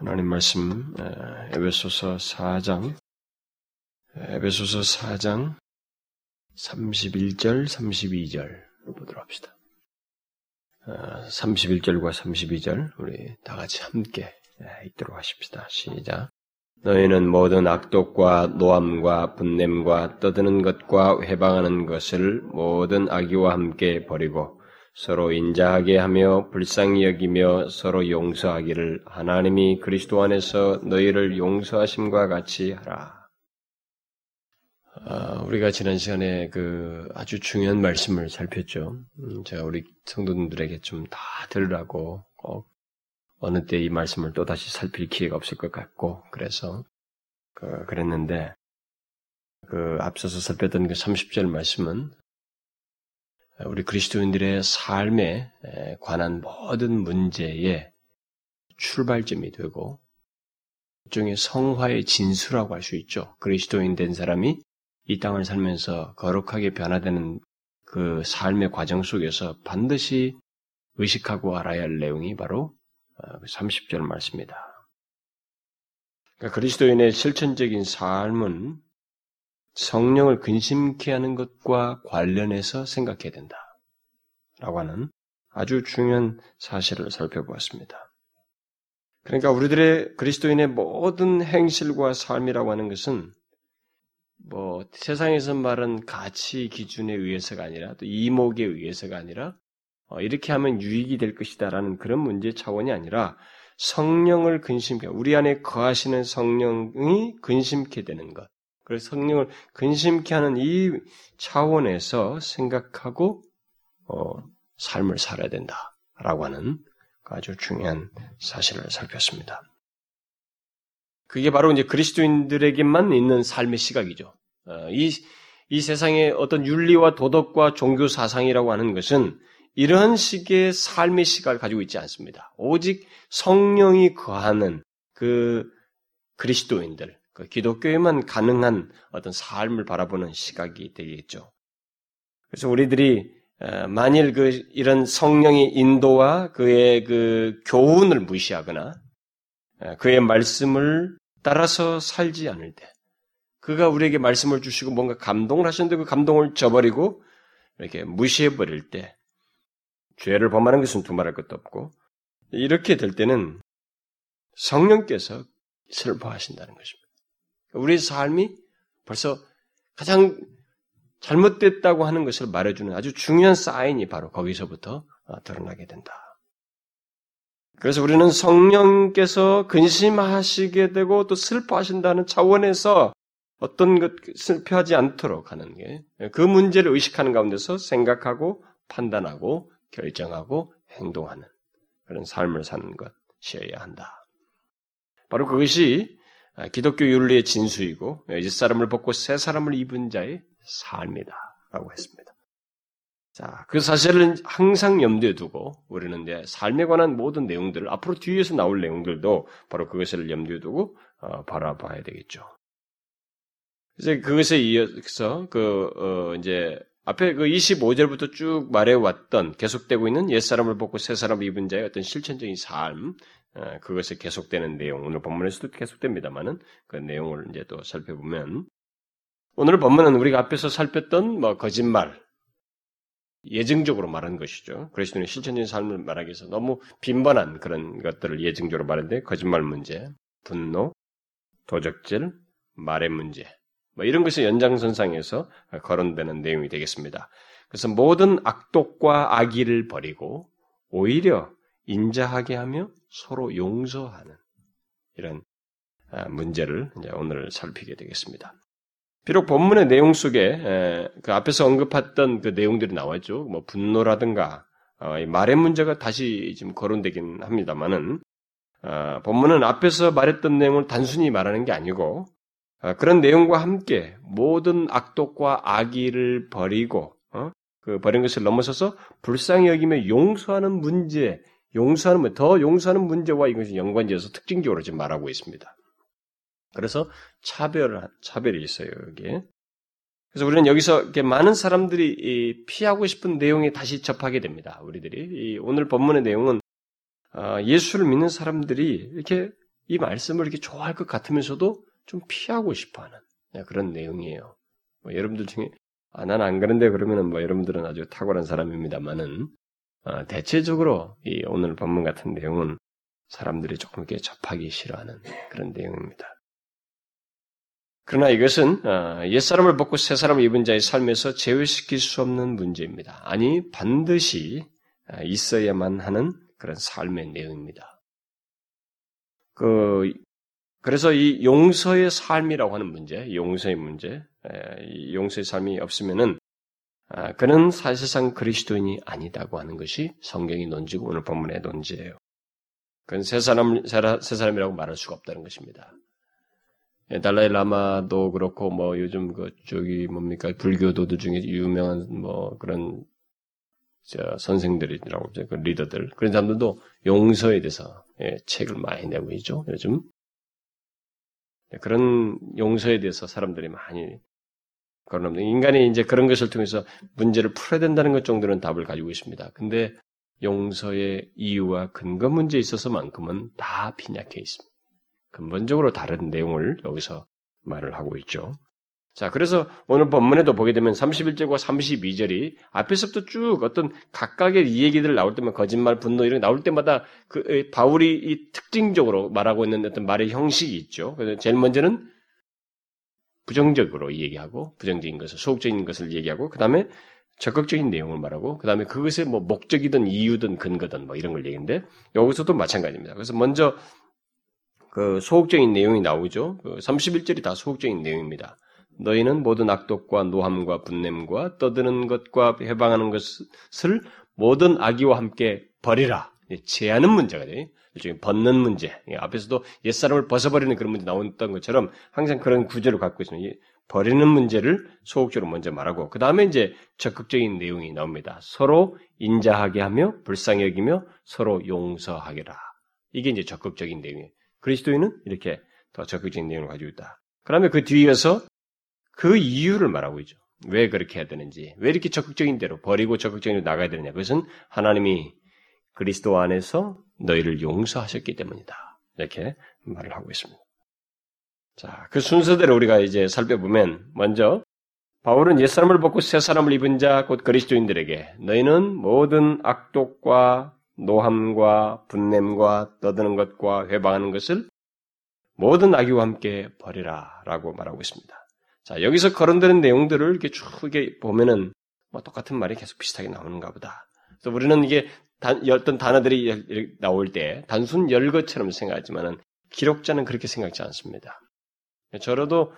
하나님 말씀 에베소서 4장 에베소서 4장 31절 32절 보도록 합시다. 31절과 32절 우리 다 같이 함께 읽도록 하십시다. 시작. 너희는 모든 악독과 노함과 분냄과 떠드는 것과 회방하는 것을 모든 악의와 함께 버리고 서로 인자하게 하며 불쌍히 여기며 서로 용서하기를 하나님이 그리스도 안에서 너희를 용서하심과 같이 하라. 아, 우리가 지난 시간에 그 아주 중요한 말씀을 살폈죠. 음, 제가 우리 성도님들에게 좀 다 들으라고 꼭 어느 때 이 말씀을 또 다시 살필 기회가 없을 것 같고 그래서 그, 그랬는데 그 앞서서 살폈던 그 30절 말씀은 우리 그리스도인들의 삶에 관한 모든 문제의 출발점이 되고 일종의 성화의 진수라고 할 수 있죠. 그리스도인 된 사람이 이 땅을 살면서 거룩하게 변화되는 그 삶의 과정 속에서 반드시 의식하고 알아야 할 내용이 바로 30절 어, 말씀입니다. 그러니까 그리스도인의 실천적인 삶은 성령을 근심케 하는 것과 관련해서 생각해야 된다. 라고 하는 아주 중요한 사실을 살펴보았습니다. 그러니까 우리들의 그리스도인의 모든 행실과 삶이라고 하는 것은 뭐 세상에서 말은 가치 기준에 의해서가 아니라 또 이목에 의해서가 아니라 어, 이렇게 하면 유익이 될 것이다라는 그런 문제 차원이 아니라 성령을 근심케 우리 안에 거하시는 성령이 근심케 되는 것 그래서 성령을 근심케 하는 이 차원에서 생각하고 어, 삶을 살아야 된다라고 하는 아주 중요한 사실을 살폈습니다. 그게 바로 이제 그리스도인들에게만 있는 삶의 시각이죠. 어, 이, 이 세상의 어떤 윤리와 도덕과 종교 사상이라고 하는 것은 이러한 식의 삶의 시각을 가지고 있지 않습니다. 오직 성령이 거하는 그 그리스도인들, 그 기독교에만 가능한 어떤 삶을 바라보는 시각이 되겠죠. 그래서 우리들이 어, 만일 그 이런 성령의 인도와 그의 그 교훈을 무시하거나 어, 그의 말씀을 따라서 살지 않을 때, 그가 우리에게 말씀을 주시고 뭔가 감동을 하셨는데 그 감동을 저버리고 이렇게 무시해 버릴 때, 죄를 범하는 것은 두말할 것도 없고 이렇게 될 때는 성령께서 슬퍼하신다는 것입니다. 우리 삶이 벌써 가장 잘못됐다고 하는 것을 말해주는 아주 중요한 사인이 바로 거기서부터 어, 드러나게 된다. 그래서 우리는 성령께서 근심하시게 되고 또 슬퍼하신다는 차원에서 어떤 것 슬퍼하지 않도록 하는 게 그 문제를 의식하는 가운데서 생각하고 판단하고 결정하고 행동하는 그런 삶을 사는 것이어야 한다. 바로 그것이 아, 기독교 윤리의 진수이고 옛사람을 벗고 새 사람을 입은 자의 삶이다라고 했습니다. 자, 그 사실은 항상 염두에 두고 우리는 이제 삶에 관한 모든 내용들을 앞으로 뒤에서 나올 내용들도 바로 그것을 염두에 두고 어, 바라봐야 되겠죠. 이제 그것에 이어서 그 어, 이제 앞에 그 25절부터 쭉 말해왔던 계속되고 있는 옛사람을 벗고 새사람을 입은 자의 어떤 실천적인 삶, 어, 그것이 계속되는 내용, 오늘 본문에서도 계속됩니다만은 그 내용을 이제 또 살펴보면 오늘 본문은 우리가 앞에서 살폈던 뭐 거짓말, 예증적으로 말한 것이죠. 그리스도의 실천적인 삶을 말하기 위해서 너무 빈번한 그런 것들을 예증적으로 말하는데 거짓말 문제, 분노, 도적질, 말의 문제, 뭐 이런 것이 연장선상에서 거론되는 내용이 되겠습니다. 그래서 모든 악독과 악의를 버리고 오히려 인자하게 하며 서로 용서하는 이런 아, 문제를 오늘 살피게 되겠습니다. 비록 본문의 내용 속에 그 앞에서 언급했던 그 내용들이 나왔죠. 뭐 분노라든가 어, 말의 문제가 다시 지금 거론되긴 합니다만은 어, 본문은 앞에서 말했던 내용을 단순히 말하는 게 아니고 어, 그런 내용과 함께 모든 악독과 악의를 버리고 그 버린 것을 넘어서서 불쌍히 여기며 용서하는 문제 용서하는 더 용서하는 문제와 이것이 연관지어서 특징적으로 지금 말하고 있습니다. 그래서 차별 차별이 있어요 여기에. 그래서 우리는 여기서 이렇게 많은 사람들이 피하고 싶은 내용에 다시 접하게 됩니다. 우리들이 오늘 본문의 내용은 어, 예수를 믿는 사람들이 이렇게 이 말씀을 이렇게 좋아할 것 같으면서도 좀 피하고 싶어하는 네, 그런 내용이에요. 뭐 여러분들 중에 아, 난 안 그런데 그러면은 뭐 여러분들은 아주 탁월한 사람입니다만은 어, 대체적으로 이 오늘 본문 같은 내용은 사람들이 조금 이렇게 접하기 싫어하는 그런 내용입니다. 그러나 이것은 어, 옛사람을 벗고 새사람을 입은 자의 삶에서 제외시킬 수 없는 문제입니다. 아니 반드시 어, 있어야만 하는 그런 삶의 내용입니다. 그 그래서 이 용서의 삶이라고 하는 문제, 용서의 문제, 용서의 삶이 없으면은 아, 그는 사실상 그리스도인이 아니다고 하는 것이 성경이 논지고 오늘 본문의 논지예요. 그건 새 사람 새 사람이라고 말할 수가 없다는 것입니다. 예, 달라이 라마도 그렇고 뭐 요즘 그 저기 뭡니까 불교도들 중에 유명한 뭐 그런 저 선생들이라고 그 리더들 그런 사람들도 용서에 대해서 예, 책을 많이 내고 있죠 요즘 네, 그런 용서에 대해서 사람들이 많이 그런 인간이 이제 그런 것을 통해서 문제를 풀어야 된다는 것 정도는 답을 가지고 있습니다. 근데 용서의 이유와 근거 문제에 있어서만큼은 다 빈약해 있습니다. 근본적으로 다른 내용을 여기서 말을 하고 있죠. 자, 그래서 오늘 본문에도 보게 되면 31절과 32절이 앞에서부터 쭉 어떤 각각의 이 얘기들 나올 때만 거짓말, 분노 이런 게 나올 때마다 그 바울이 이 특징적으로 말하고 있는 어떤 말의 형식이 있죠. 그래서 제일 먼저는 부정적으로 얘기하고 부정적인 것을 소극적인 것을 얘기하고 그 다음에 적극적인 내용을 말하고 그 다음에 그것의 뭐 목적이든 이유든 근거든 뭐 이런 걸 얘기인데 여기서도 마찬가지입니다. 그래서 먼저 그 소극적인 내용이 나오죠. 그 31절이 다 소극적인 내용입니다. 너희는 모든 악독과 노함과 분냄과 떠드는 것과 해방하는 것을 모든 악의와 함께 버리라. 제하는 문제가 돼요. 일종의 벗는 문제. 앞에서도 옛사람을 벗어버리는 그런 문제 나왔던 것처럼 항상 그런 구조를 갖고 있습니다. 버리는 문제를 소극적으로 먼저 말하고 그 다음에 이제 적극적인 내용이 나옵니다. 서로 인자하게 하며 불쌍히 여기며 서로 용서하게라. 이게 이제 적극적인 내용이에요. 그리스도인은 이렇게 더 적극적인 내용을 가지고 있다. 그다음에 그 뒤에서 그 이유를 말하고 있죠. 왜 그렇게 해야 되는지, 왜 이렇게 적극적인 대로 버리고 적극적인 대로 나가야 되느냐. 그것은 하나님이 그리스도 안에서 너희를 용서하셨기 때문이다. 이렇게 말을 하고 있습니다. 자, 그 순서대로 우리가 이제 살펴보면 먼저 바울은 옛사람을 벗고 새사람을 입은 자 곧 그리스도인들에게 너희는 모든 악독과 노함과 분냄과 떠드는 것과 회방하는 것을 모든 악의와 함께 버리라 라고 말하고 있습니다. 자, 여기서 거론되는 내용들을 이렇게 쭉 보면은 뭐 똑같은 말이 계속 비슷하게 나오는가 보다. 그래서 우리는 이게 단, 어떤 단어들이 나올 때 단순 열것처럼 생각하지만은 기록자는 그렇게 생각지 않습니다. 저로도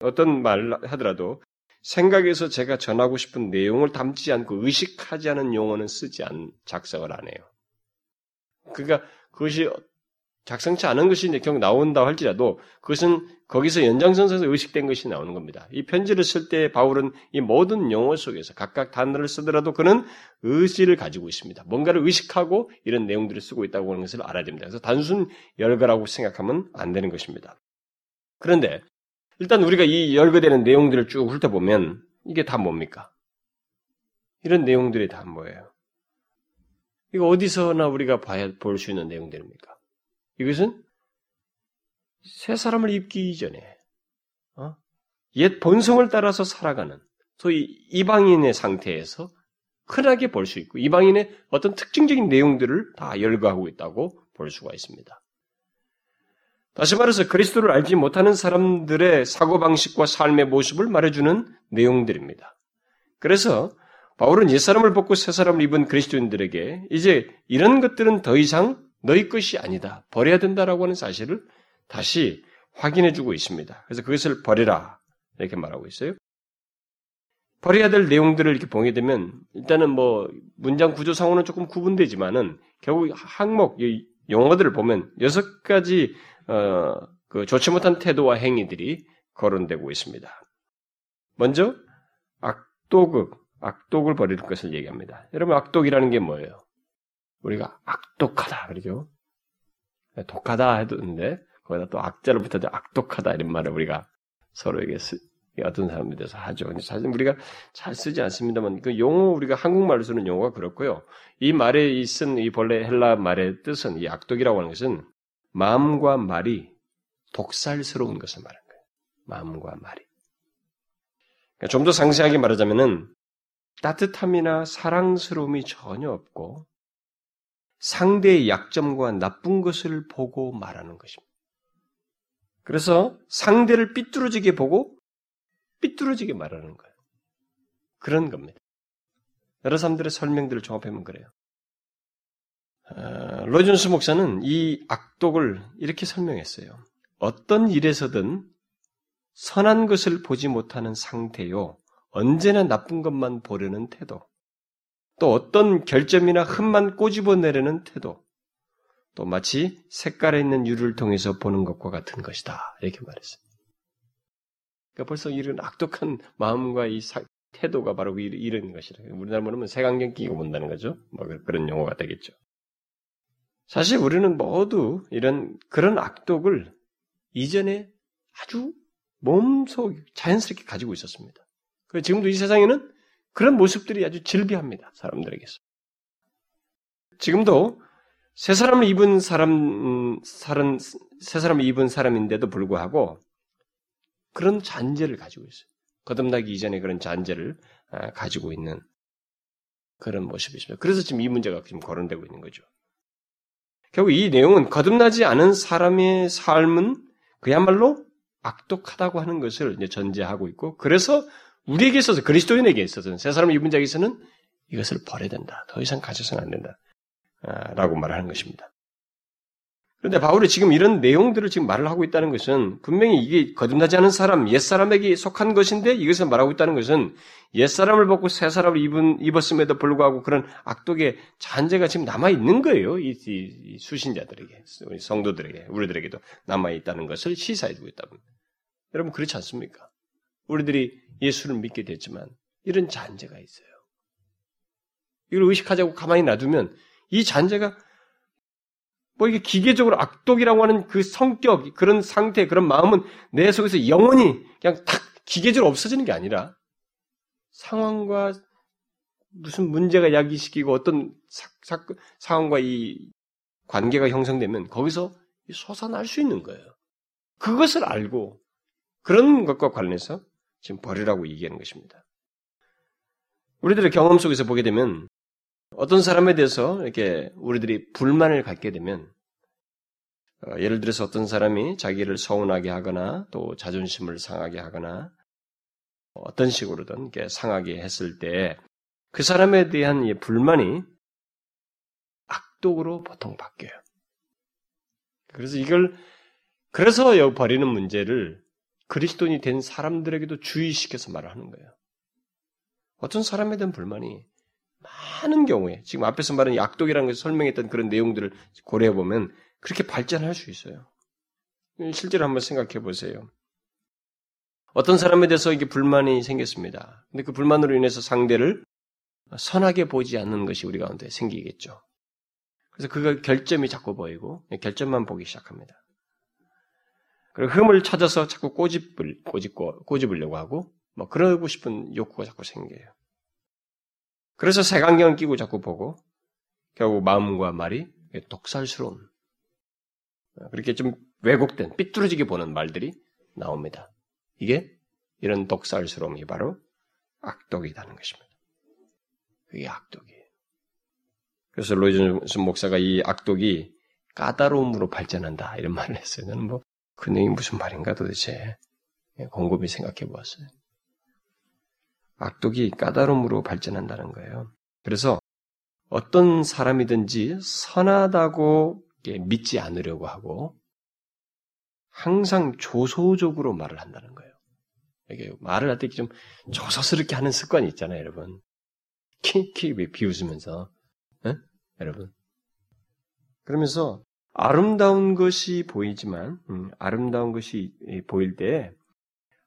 어떤 말 하더라도 생각에서 제가 전하고 싶은 내용을 담지 않고 의식하지 않은 용어는 쓰지 않, 작성을 안 해요. 그러니까 그것이 작성치 않은 것이 이제 경우 나온다 할지라도 그것은 거기서 연장선상에서 의식된 것이 나오는 겁니다. 이 편지를 쓸 때 바울은 이 모든 용어 속에서 각각 단어를 쓰더라도 그는 의지를 가지고 있습니다. 뭔가를 의식하고 이런 내용들을 쓰고 있다고 하는 것을 알아야 됩니다. 그래서 단순 열거라고 생각하면 안 되는 것입니다. 그런데 일단 우리가 이 열거되는 내용들을 쭉 훑어보면 이게 다 뭡니까? 이런 내용들이 다 뭐예요? 이거 어디서나 우리가 봐야 볼 수 있는 내용들입니까? 이것은 새 사람을 입기 이전에 어? 옛 본성을 따라서 살아가는 소위 이방인의 상태에서 흔하게 볼 수 있고 이방인의 어떤 특징적인 내용들을 다 열거하고 있다고 볼 수가 있습니다. 다시 말해서 그리스도를 알지 못하는 사람들의 사고방식과 삶의 모습을 말해주는 내용들입니다. 그래서 바울은 옛사람을 벗고 새사람을 입은 그리스도인들에게 이제 이런 것들은 더 이상 너희 것이 아니다. 버려야 된다라고 하는 사실을 다시 확인해 주고 있습니다. 그래서 그것을 버리라. 이렇게 말하고 있어요. 버려야 될 내용들을 이렇게 보게 되면 일단은 뭐 문장 구조상으로는 조금 구분되지만은 결국 항목 용어들을 보면 여섯 가지 어, 그 좋지 못한 태도와 행위들이 거론되고 있습니다. 먼저 악독을 악독을 버릴 것을 얘기합니다. 여러분 악독이라는 게 뭐예요? 우리가 악독하다 그러죠. 독하다 해도는데 거기다 또 악자를 붙여도 악독하다 이런 말을 우리가 서로에게 쓰, 어떤 사람에 대해서 하죠. 근데 사실 우리가 잘 쓰지 않습니다만 그 용어 우리가 한국말로 쓰는 용어가 그렇고요. 이 말에 쓴이 본래 헬라 말의 뜻은 이 악독이라고 하는 것은 마음과 말이 독살스러운 것을 말하는 거예요. 마음과 말이. 그러니까 좀 더 상세하게 말하자면은 따뜻함이나 사랑스러움이 전혀 없고 상대의 약점과 나쁜 것을 보고 말하는 것입니다. 그래서 상대를 삐뚤어지게 보고 삐뚤어지게 말하는 거예요. 그런 겁니다. 여러 사람들의 설명들을 종합해보면 그래요. 어, 로이존스 목사는 이 악독을 이렇게 설명했어요. 어떤 일에서든 선한 것을 보지 못하는 상태요. 언제나 나쁜 것만 보려는 태도. 또 어떤 결점이나 흠만 꼬집어내려는 태도. 또 마치 색깔에 있는 유를 통해서 보는 것과 같은 것이다. 이렇게 말했어요. 그러니까 벌써 이런 악독한 마음과 이 사, 태도가 바로 이런 것이라. 우리나라 말하면 색안경 끼고 본다는 거죠. 뭐 그런 용어가 되겠죠. 사실 우리는 모두 이런 그런 악독을 이전에 아주 몸속 자연스럽게 가지고 있었습니다. 그 지금도 이 세상에는 그런 모습들이 아주 질비합니다. 사람들에게서. 지금도 새 사람을 입은 사람, 사람, 새 사람을 입은 사람인데도 불구하고 그런 잔재를 가지고 있어요. 거듭나기 이전에 그런 잔재를 아, 가지고 있는 그런 모습이 있습니다. 그래서 지금 이 문제가 지금 거론되고 있는 거죠. 결국 이 내용은 거듭나지 않은 사람의 삶은 그야말로 악독하다고 하는 것을 이제 전제하고 있고, 그래서 우리에게 있어서 그리스도인에게 있어서는 입은 자에게 있어서는 이것을 버려야 된다. 더 이상 가져서는 안 된다. 아, 라고 말하는 것입니다. 그런데 바울이 지금 이런 내용들을 지금 말을 하고 있다는 것은 분명히 이게 거듭나지 않은 사람, 옛사람에게 속한 것인데 이것을 말하고 있다는 것은 옛사람을 벗고 새사람을 입은, 입었음에도 불구하고 그런 악독의 잔재가 지금 남아있는 거예요. 이, 이, 이 수신자들에게, 우리 성도들에게, 우리들에게도 남아있다는 것을 시사해주고 있다는 여러분 그렇지 않습니까? 우리들이 예수를 믿게 됐지만 이런 잔재가 있어요. 이걸 의식하자고 가만히 놔두면 이 잔재가 뭐 이게 기계적으로 악독이라고 하는 그 성격, 그런 상태, 그런 마음은 내 속에서 영원히 그냥 탁 기계적으로 없어지는 게 아니라 상황과 무슨 문제가 야기시키고 어떤 사, 사, 상황과 이 관계가 형성되면 거기서 솟아날 수 있는 거예요. 그것을 알고 그런 것과 관련해서 지금 버리라고 얘기하는 것입니다. 우리들의 경험 속에서 보게 되면 어떤 사람에 대해서 이렇게 우리들이 불만을 갖게 되면 어, 예를 들어서 어떤 사람이 자기를 서운하게 하거나 또 자존심을 상하게 하거나 어떤 식으로든 이렇게 상하게 했을 때 그 사람에 대한 불만이 악독으로 보통 바뀌어요. 그래서 이걸 그래서 버리는 문제를 그리스도인이 된 사람들에게도 주의시켜서 말을 하는 거예요. 어떤 사람에 대한 불만이 많은 경우에 지금 앞에서 말한 약독이라는 것을 설명했던 그런 내용들을 고려해 보면 그렇게 발전할 수 있어요. 실제로 한번 생각해 보세요. 어떤 사람에 대해서 이게 불만이 생겼습니다. 근데 그 불만으로 인해서 상대를 선하게 보지 않는 것이 우리 가운데 생기겠죠. 그래서 그 결점이 자꾸 보이고 결점만 보기 시작합니다. 그리고 흠을 찾아서 자꾸 꼬집을 꼬집고 꼬집으려고 하고 뭐 그러고 싶은 욕구가 자꾸 생겨요. 그래서 색안경을 끼고 자꾸 보고 결국 마음과 말이 독살스러운 그렇게 좀 왜곡된 삐뚤어지게 보는 말들이 나옵니다. 이게 이런 독살스러움이 바로 악독이라는 것입니다. 그게 악독이에요. 그래서 로이즈 목사가 이 악독이 까다로움으로 발전한다 이런 말을 했어요. 저는 뭐 그 내용이 무슨 말인가 도대체 곰곰이 생각해 보았어요. 악독이 까다로움으로 발전한다는 거예요. 그래서 어떤 사람이든지 선하다고 믿지 않으려고 하고 항상 조소적으로 말을 한다는 거예요. 이게 말을 할 때 좀 조소스럽게 하는 습관이 있잖아요, 여러분. 킥킥 비웃으면서, 에? 여러분. 그러면서 아름다운 것이 보이지만, 음, 아름다운 것이 보일 때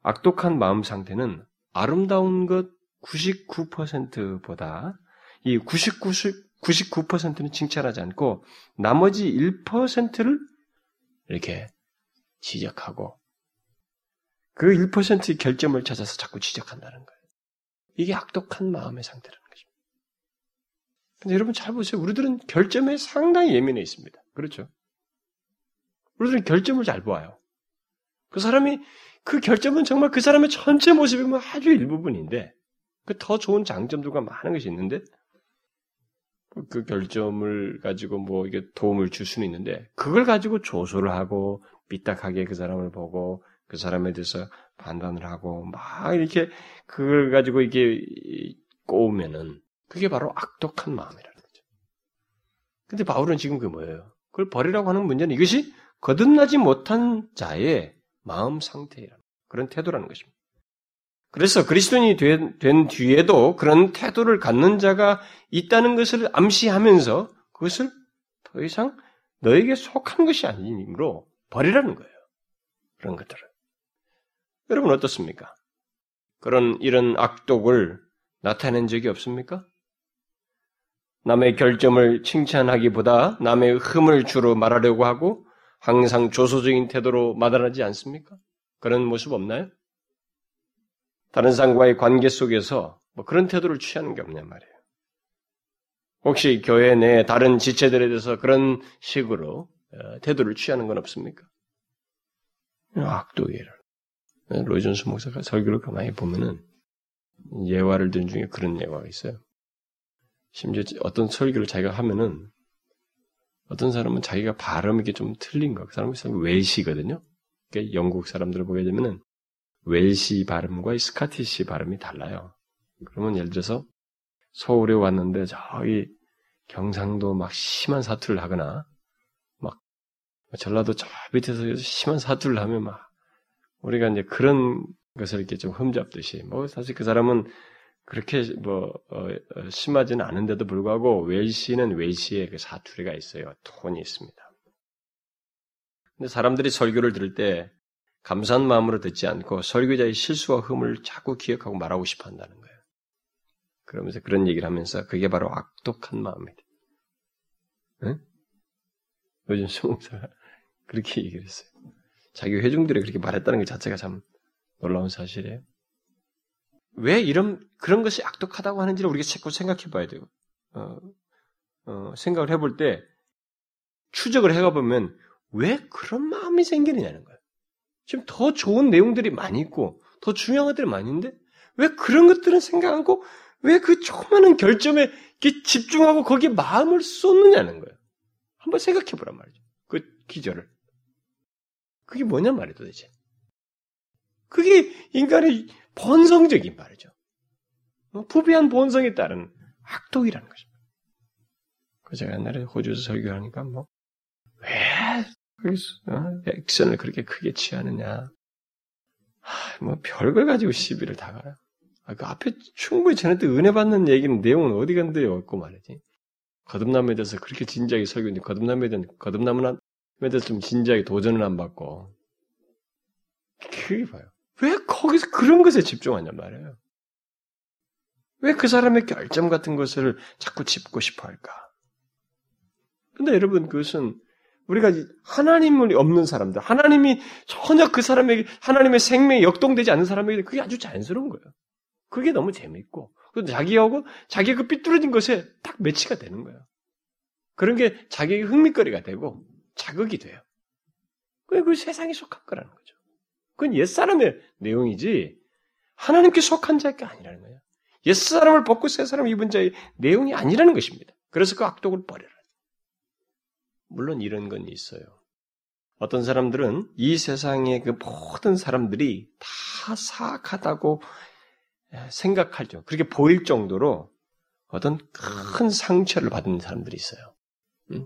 악독한 마음 상태는 아름다운 것 99%보다 이 99, 99%는 칭찬하지 않고 나머지 1%를 이렇게 지적하고 그 1%의 결점을 찾아서 자꾸 지적한다는 거예요. 이게 악독한 마음의 상태라는 것입니다. 근데 여러분 잘 보세요. 우리들은 결점에 상당히 예민해 있습니다. 그렇죠? 우리들은 결점을 잘 보아요. 그 사람이 그 결점은 정말 그 사람의 전체 모습이면 아주 일부분인데 그 더 좋은 장점들과 많은 것이 있는데 그 결점을 가지고 뭐 이게 도움을 줄 수는 있는데 그걸 가지고 조소를 하고 삐딱하게 그 사람을 보고 그 사람에 대해서 판단을 하고 막 이렇게 그걸 가지고 이게 꼬우면은 그게 바로 악독한 마음이라는 거죠. 근데 바울은 지금 그게 뭐예요? 그걸 버리라고 하는 문제는 이것이 거듭나지 못한 자의 마음 상태라는 그런 태도라는 것입니다. 그래서 그리스도인이 된, 된, 뒤에도 그런 태도를 갖는 자가 있다는 것을 암시하면서 그것을 더 이상 너에게 속한 것이 아니므로 버리라는 거예요. 그런 것들을. 여러분 어떻습니까? 그런 이런 악독을 나타낸 적이 없습니까? 남의 결점을 칭찬하기보다 남의 흠을 주로 말하려고 하고 항상 조소적인 태도로 마다하지 않습니까? 그런 모습 없나요? 다른 사람과의 관계 속에서 뭐 그런 태도를 취하는 게 없냔 말이에요. 혹시 교회 내 다른 지체들에 대해서 그런 식으로 어, 태도를 취하는 건 없습니까? 악도예를. 로이존스 목사가 설교를 가만히 보면은 예화를 든 중에 그런 예화가 있어요. 심지어 어떤 설교를 자기가 하면은 어떤 사람은 자기가 발음이 좀 틀린 거, 그 사람이 웰시거든요. 그러니까 영국 사람들을 보게 되면은 웰시 발음과 스카티시 발음이 달라요. 그러면 예를 들어서 서울에 왔는데 저기 경상도 막 심한 사투를 하거나 막 전라도 저 밑에서 심한 사투를 하면 막 우리가 이제 그런 것을 이렇게 좀 흠잡듯이 뭐 사실 그 사람은 그렇게 뭐 어, 어, 심하지는 않은데도 불구하고 웰시는 웰시의 그 사투리가 있어요. 톤이 있습니다. 근데 사람들이 설교를 들을 때 감사한 마음으로 듣지 않고 설교자의 실수와 흠을 자꾸 기억하고 말하고 싶어 한다는 거예요. 그러면서 그런 얘기를 하면서 그게 바로 악독한 마음이다. 응? 요즘 수목사가 그렇게 얘기를 했어요. 자기 회중들이 그렇게 말했다는 것 자체가 참 놀라운 사실이에요. 왜 이런 그런 것이 악독하다고 하는지를 우리가 자꾸 생각해 봐야 돼요. 어, 어, 생각을 해볼 때 추적을 해가 보면 왜 그런 마음이 생기느냐는 거예요. 지금 더 좋은 내용들이 많이 있고 더 중요한 것들이 많이 있는데 왜 그런 것들은 생각 하고 왜 그 조그마한 결점에 집중하고 거기에 마음을 쏟느냐는 거예요. 한번 생각해 보란 말이죠. 그 기절을. 그게 뭐냐 말이에요, 도대체. 그게 인간의 본성적인 말이죠. 어, 부비한 본성에 따른 악독이라는 것입니다. 그 제가 옛날에 호주에서 설교하니까 뭐, 왜 어? 액션을 그렇게 크게 취하느냐. 하, 뭐 별걸 가지고 시비를 다 가요. 아, 그 앞에 충분히 전했던 은혜 받는 얘기는 내용은 어디 간데 없고 말이지. 거듭남에 대해서 그렇게 진지하게 설교했는데 거듭남에 대한 거듭남에 대해서 좀 진지하게 도전을 안 받고 그게 봐요. 왜 거기서 그런 것에 집중하냔 말이에요. 왜 그 사람의 결점 같은 것을 자꾸 짚고 싶어 할까? 근데 여러분 그것은 우리가 하나님이 없는 사람들, 하나님이 전혀 그 사람에게, 하나님의 생명이 역동되지 않는 사람에게 그게 아주 자연스러운 거예요. 그게 너무 재밌고, 자기하고, 자기 그 삐뚤어진 것에 딱 매치가 되는 거예요. 그런 게 자기에게 흥미거리가 되고, 자극이 돼요. 그게 그 세상에 속한 거라는 거죠. 그건 옛사람의 내용이지, 하나님께 속한 자가 아니라는 거예요. 옛사람을 벗고 새사람 입은 자의 내용이 아니라는 것입니다. 그래서 그 악독을 버려라. 물론 이런 건 있어요. 어떤 사람들은 이 세상의 그 모든 사람들이 다 사악하다고 생각하죠. 그렇게 보일 정도로 어떤 큰 상처를 받은 사람들이 있어요.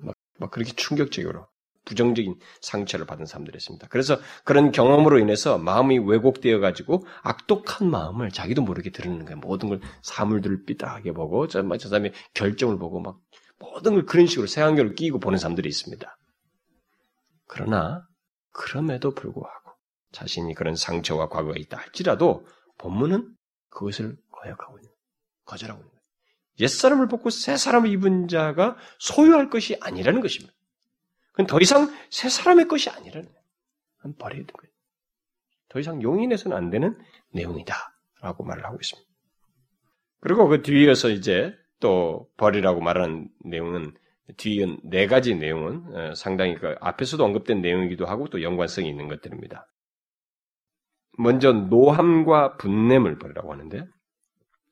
막, 막 그렇게 충격적으로 부정적인 상처를 받은 사람들이 있습니다. 그래서 그런 경험으로 인해서 마음이 왜곡되어 가지고 악독한 마음을 자기도 모르게 드러내는 거예요. 모든 걸 사물들을 삐딱하게 보고 저, 저 사람의 결정을 보고 막 모든 걸 그런 식으로 색안경을 끼고 보는 사람들이 있습니다. 그러나 그럼에도 불구하고 자신이 그런 상처와 과거가 있다 할지라도 본문은 그것을 거역하고 있는 거절하고 있는 거예요. 옛사람을 벗고 새 사람을 입은 자가 소유할 것이 아니라는 것입니다. 그건 더 이상 새 사람의 것이 아니라는 거예요. 버려야 되는 거예요. 더 이상 용인해서는 안 되는 내용이다. 라고 말을 하고 있습니다. 그리고 그 뒤에서 이제 또 버리라고 말하는 내용은 뒤은 네 가지 내용은 어, 상당히 그 앞에서도 언급된 내용이기도 하고 또 연관성이 있는 것들입니다. 먼저 노함과 분냄을 버리라고 하는데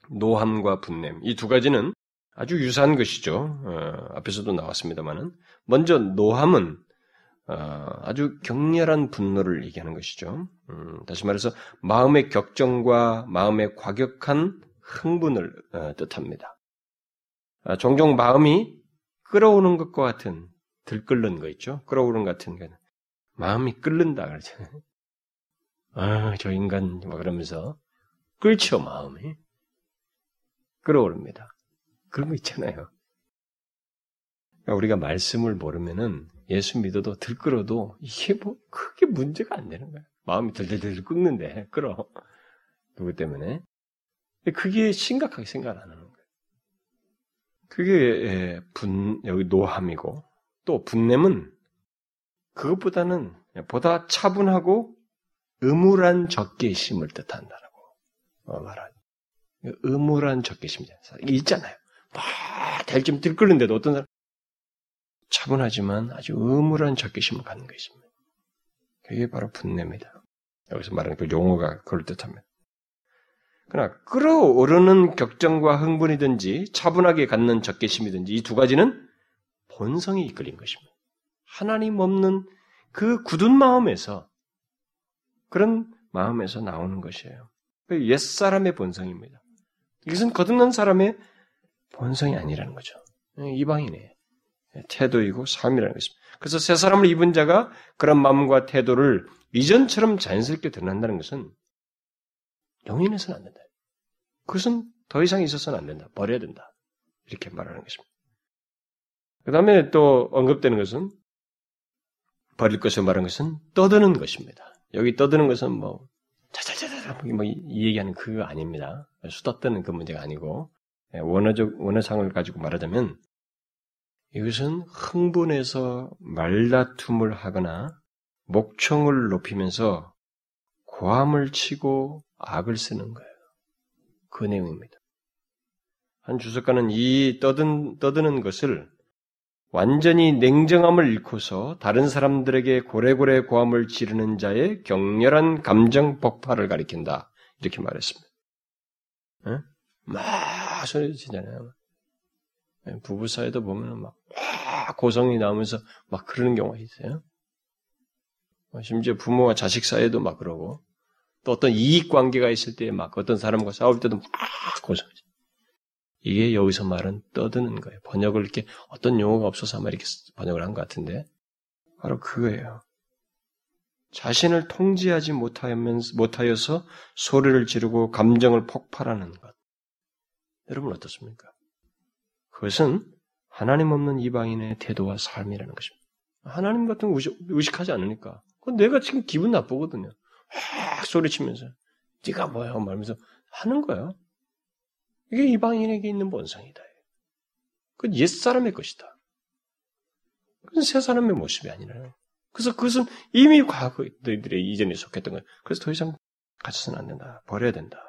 노함과 분냄 이 두 가지는 아주 유사한 것이죠. 어, 앞에서도 나왔습니다만은 먼저 노함은 어, 아주 격렬한 분노를 얘기하는 것이죠. 음, 다시 말해서 마음의 격정과 마음의 과격한 흥분을 어, 뜻합니다. 아, 종종 마음이 끌어오는 것과 같은 들끓는 거 있죠. 끌어오는 것 같은 거는 마음이 끓는다 그러죠. 아, 저 인간 뭐 그러면서 끓죠 마음이 끌어오릅니다. 그런 거 있잖아요. 그러니까 우리가 말씀을 모르면은 예수 믿어도 들끓어도 이게 뭐 크게 문제가 안 되는 거야. 마음이 들들들 끓는데 끌어. 누구 때문에? 그게 심각하게 생각 안 하는 거예요. 그게 예, 분 여기 노함이고 또 분냄은 그것보다는 보다 차분하고 음울한 적개심을 뜻한다라고 어, 말하죠. 음울한 적개심이잖 있잖아요. 막될좀 들끓는데도 어떤 사람 차분하지만 아주 음울한 적개심을 갖는 것입니다. 그게 바로 분냄입니다. 여기서 말하는 그 용어가 그럴 듯합니다. 그러나 끌어오르는 격정과 흥분이든지 차분하게 갖는 적개심이든지 이 두 가지는 본성이 이끌린 것입니다. 하나님 없는 그 굳은 마음에서 그런 마음에서 나오는 것이에요. 그 옛사람의 본성입니다. 이것은 거듭난 사람의 본성이 아니라는 거죠. 이방인의 태도이고 삶이라는 것입니다. 그래서 새 사람을 입은 자가 그런 마음과 태도를 이전처럼 자연스럽게 드러난다는 것은 용인해서는 안 된다. 그것은 더 이상 있어서는 안 된다. 버려야 된다. 이렇게 말하는 것입니다. 그 다음에 또 언급되는 것은 버릴 것을 말하는 것은 떠드는 것입니다. 여기 떠드는 것은 뭐 자자자자 뭐이 얘기하는 그거 아닙니다. 수다 떠는 그 문제가 아니고 예, 원어적 원어상을 가지고 말하자면 이것은 흥분해서 말다툼을 하거나 목청을 높이면서 고함을 치고 악을 쓰는 거예요. 그 내용입니다. 한 주석가는 이 떠든, 떠드는 것을 완전히 냉정함을 잃고서 다른 사람들에게 고래고래 고함을 지르는 자의 격렬한 감정 폭발을 가리킨다. 이렇게 말했습니다. 에? 막 소리 지잖아요. 부부 사이도 보면 막, 막 고성이 나오면서 막 그러는 경우가 있어요. 심지어 부모와 자식 사이에도 막 그러고 또 어떤 이익 관계가 있을 때 막 어떤 사람과 싸울 때도 막 고소하죠. 이게 여기서 말은 떠드는 거예요. 번역을 이렇게 어떤 용어가 없어서 아마 이렇게 번역을 한 것 같은데 바로 그거예요. 자신을 통제하지 못하여서 소리를 지르고 감정을 폭발하는 것. 여러분 어떻습니까? 그것은 하나님 없는 이방인의 태도와 삶이라는 것입니다. 하나님 같은 거 의식, 하지 않으니까. 내가 지금 기분 나쁘거든요. 확 소리치면서 네가 뭐야 말면서 하는 거예요. 이게 이방인에게 있는 본성이다. 그건 옛사람의 것이다. 그건 새 사람의 모습이 아니라요. 그래서 그것은 이미 과거 너희들의 이전에 속했던 거예요. 그래서 더 이상 같이서는 안 된다. 버려야 된다.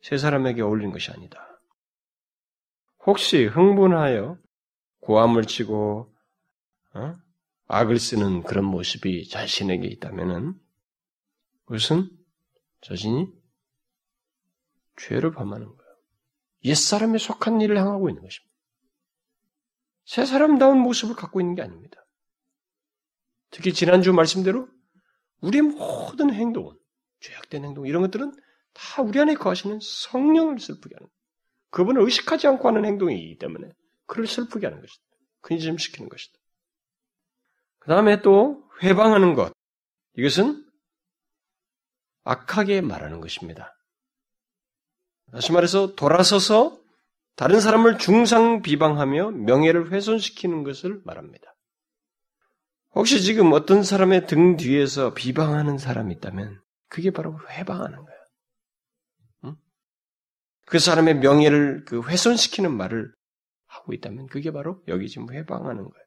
새 사람에게 어울리는 것이 아니다. 혹시 흥분하여 고함을 치고 어? 악을 쓰는 그런 모습이 자신에게 있다면은 그것은 자신이 죄를 범하는 거예요. 옛사람에 속한 일을 향하고 있는 것입니다. 새 사람다운 모습을 갖고 있는 게 아닙니다. 특히 지난주 말씀대로 우리의 모든 행동은, 죄악된 행동, 이런 것들은 다 우리 안에 거하시는 성령을 슬프게 하는, 그분을 의식하지 않고 하는 행동이기 때문에 그를 슬프게 하는 것이다. 근심시키는 것이다. 그 다음에 또 회방하는 것. 이것은 악하게 말하는 것입니다. 다시 말해서 돌아서서 다른 사람을 중상 비방하며 명예를 훼손시키는 것을 말합니다. 혹시 지금 어떤 사람의 등 뒤에서 비방하는 사람이 있다면 그게 바로 회방하는 거예요. 응? 그 사람의 명예를 그 훼손시키는 말을 하고 있다면 그게 바로 여기 지금 회방하는 거예요.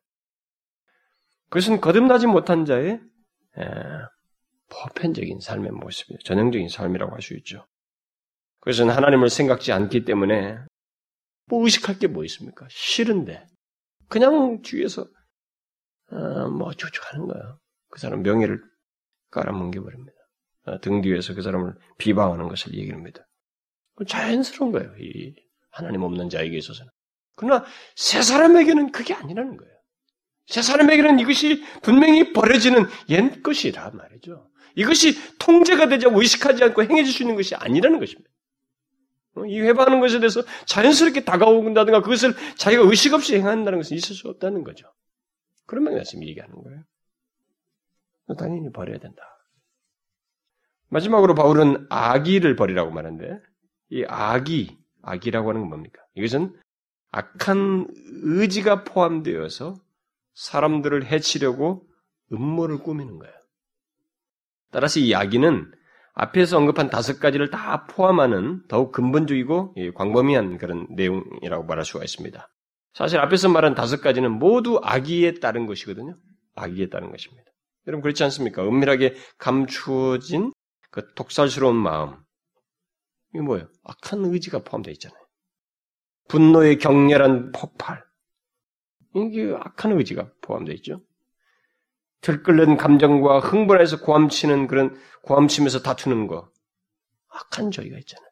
그것은 거듭나지 못한 자의 보편적인 삶의 모습이에요. 전형적인 삶이라고 할 수 있죠. 그것은 하나님을 생각지 않기 때문에 뭐 의식할 게 뭐 있습니까? 싫은데 그냥 뒤에서 어, 뭐 조조하는 거야. 그 사람 명예를 깔아뭉개버립니다. 어, 등 뒤에서 그 사람을 비방하는 것을 얘기합니다. 자연스러운 거예요. 이 하나님 없는 자에게 있어서는. 그러나 세 사람에게는 그게 아니라는 거예요. 세 사람에게는 이것이 분명히 버려지는 옛 것이라 말이죠. 이것이 통제가 않고 의식하지 않고 행해질 수 있는 것이 아니라는 것입니다. 어, 이 회방하는 것에 대해서 자연스럽게 다가온다든가 그것을 자기가 의식 없이 행한다는 것은 있을 수 없다는 거죠. 그런 말씀 얘기하는 거예요. 당연히 버려야 된다. 마지막으로 바울은 악의를 버리라고 말하는데 이 악의, 악의라고 하는 건 뭡니까? 이것은 악한 의지가 포함되어서 사람들을 해치려고 음모를 꾸미는 거예요. 따라서 이 악의는 앞에서 언급한 다섯 가지를 다 포함하는 더욱 근본적이고 광범위한 그런 내용이라고 말할 수가 있습니다. 사실 앞에서 말한 다섯 가지는 모두 악의에 따른 것이거든요. 악의에 따른 것입니다. 여러분 그렇지 않습니까? 은밀하게 감추어진 그 독살스러운 마음. 이게 뭐예요? 악한 의지가 포함되어 있잖아요. 분노의 격렬한 폭발. 이게 악한 의지가 포함되어 있죠. 들끓는 감정과 흥분해서 고함치는 그런 고함치면서 다투는 거. 악한 저희가 있잖아요.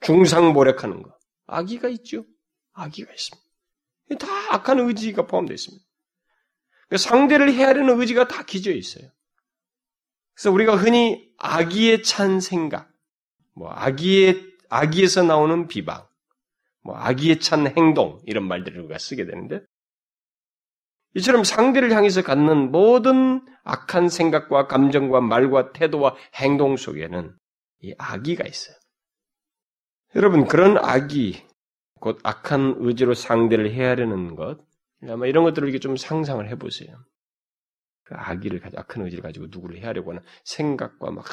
중상모략하는 거. 악의가 있죠. 악의가 있습니다. 다 악한 의지가 포함되어 있습니다. 그러니까 상대를 헤아리는 의지가 다 기저에 있어요. 그래서 우리가 흔히 악의에 찬 생각, 뭐 악의에 악의에서 나오는 비방, 뭐 악의에 찬 행동 이런 말들을 우리가 쓰게 되는데 이처럼 상대를 향해서 갖는 모든 악한 생각과 감정과 말과 태도와 행동 속에는 이 악의가 있어요. 여러분 그런 악의 곧 악한 의지로 상대를 헤아리는 것 아마 이런 것들을 이렇게 좀 상상을 해보세요. 그 악의를 가지고 악한 의지를 가지고 누구를 헤아려고 하는 생각과 막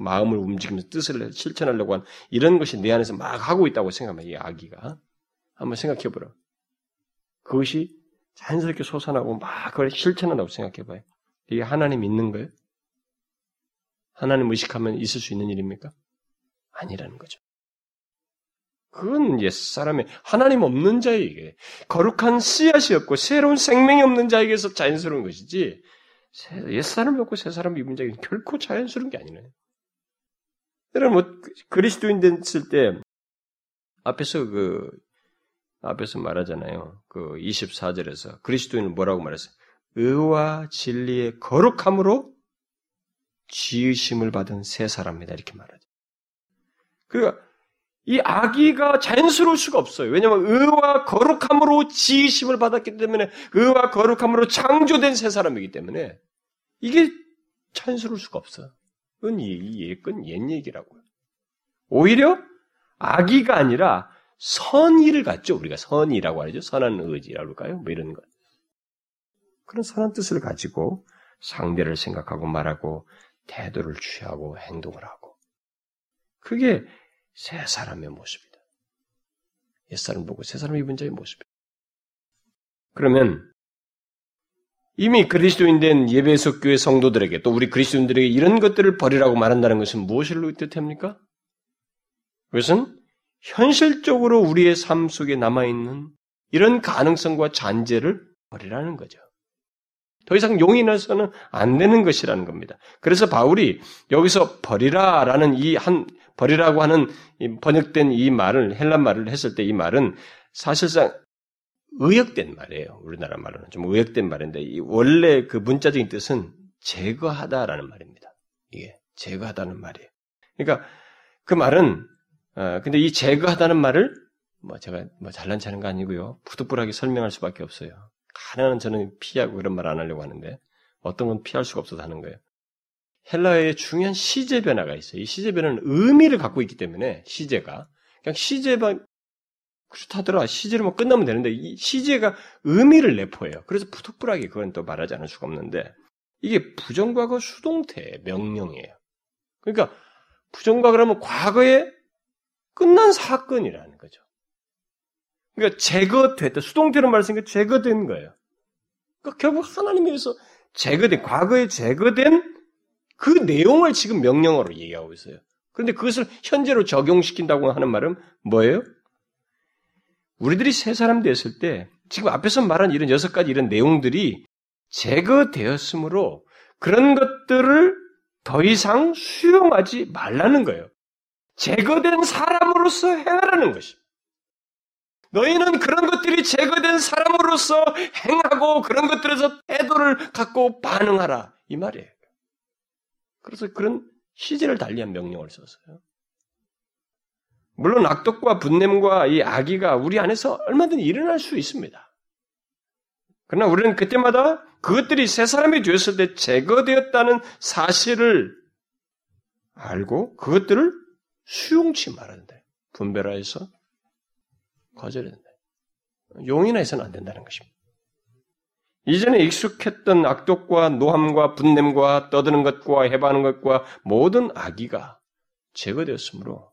마음을 움직이면서 뜻을 실천하려고 하는 이런 것이 내 안에서 막 하고 있다고 생각하면 이 악의가 한번 생각해 보라. 그것이 자연스럽게 솟아나고 막 그걸 실천한다고 생각해 봐요. 이게 하나님 있는 거예요? 하나님 의식하면 있을 수 있는 일입니까? 아니라는 거죠. 그건 옛사람의 하나님 없는 자에게 거룩한 씨앗이 없고 새로운 생명이 없는 자에게서 자연스러운 것이지 옛사람이 없고 새사람이 입은 자에게 결코 자연스러운 게 아니네. 여러분 뭐 그리스도인 됐을 때 앞에서 그 앞에서 말하잖아요. 그 24절에서 그리스도인은 뭐라고 말했어요? 의와 진리의 거룩함으로 지으심을 받은 새 사람이다 이렇게 말하죠. 그러니까 이 악의가 자연스러울 수가 없어요. 왜냐하면 의와 거룩함으로 지으심을 받았기 때문에 의와 거룩함으로 창조된 새 사람이기 때문에 이게 자연스러울 수가 없어. 그건 이 그건 옛 얘기라고요. 오히려 악의가 아니라 선의를 갖죠. 우리가 선의라고 하죠. 선한 의지라고 할까요? 뭐 이런 것. 그런 선한 뜻을 가지고 상대를 생각하고 말하고 태도를 취하고 행동을 하고 그게 새 사람의 모습이다. 옛사람 보고 새 사람 입은 자의 모습이다. 그러면 이미 그리스도인 된 예배석 교회 성도들에게 또 우리 그리스도인들에게 이런 것들을 버리라고 말한다는 것은 무엇을 뜻합니까? 그것은 현실적으로 우리의 삶 속에 남아있는 이런 가능성과 잔재를 버리라는 거죠. 더 이상 용인해서는 안 되는 것이라는 겁니다. 그래서 바울이 여기서 버리라라는 이 한 버리라고 하는 번역된 이 말을 헬란 말을 했을 때 이 말은 사실상 의역된 말이에요. 우리나라 말로는 좀 의역된 말인데 이 원래 그 문자적인 뜻은 제거하다라는 말입니다. 이게 제거하다는 말이에요. 그러니까 그 말은 어, 근데 이 제거하다는 말을 뭐 제가 뭐 잘난 체하는 거 아니고요. 부득불하게 설명할 수밖에 없어요. 가능한 저는 피하고 그런 말 안 하려고 하는데 어떤 건 피할 수가 없어서 하는 거예요. 헬라어에 중요한 시제 변화가 있어요. 이 시제 변화는 의미를 갖고 있기 때문에 시제가 그냥 시제만 그렇다더라 시제로 뭐 끝나면 되는데 이 시제가 의미를 내포해요. 그래서 부득불하게 그건 또 말하지 않을 수가 없는데 이게 부정과거 수동태 명령이에요. 그러니까 부정과 그러면 과거에 끝난 사건이라는 거죠. 그러니까 제거됐다. 수동태로 말했으니까 제거된 거예요. 그러니까 결국 하나님에 의해서 제거된, 과거에 제거된 그 내용을 지금 명령어로 얘기하고 있어요. 그런데 그것을 현재로 적용시킨다고 하는 말은 뭐예요? 우리들이 새 사람 됐을 때 지금 앞에서 말한 이런 여섯 가지 이런 내용들이 제거되었으므로 그런 것들을 더 이상 수용하지 말라는 거예요. 제거된 사람으로서 행하라는 것이. 너희는 그런 것들이 제거된 사람으로서 행하고 그런 것들에서 태도를 갖고 반응하라. 이 말이에요. 그래서 그런 시제를 달리한 명령을 썼어요. 물론 악독과 분냄과 이 악의가 우리 안에서 얼마든지 일어날 수 있습니다. 그러나 우리는 그때마다 그것들이 새 사람이 되었을 때 제거되었다는 사실을 알고 그것들을 수용치 말아야 된다. 분별하여서 거절해야 된다. 용인해서는 안 된다는 것입니다. 이전에 익숙했던 악독과 노함과 분냄과 떠드는 것과 해방하는 것과 모든 악의가 제거되었으므로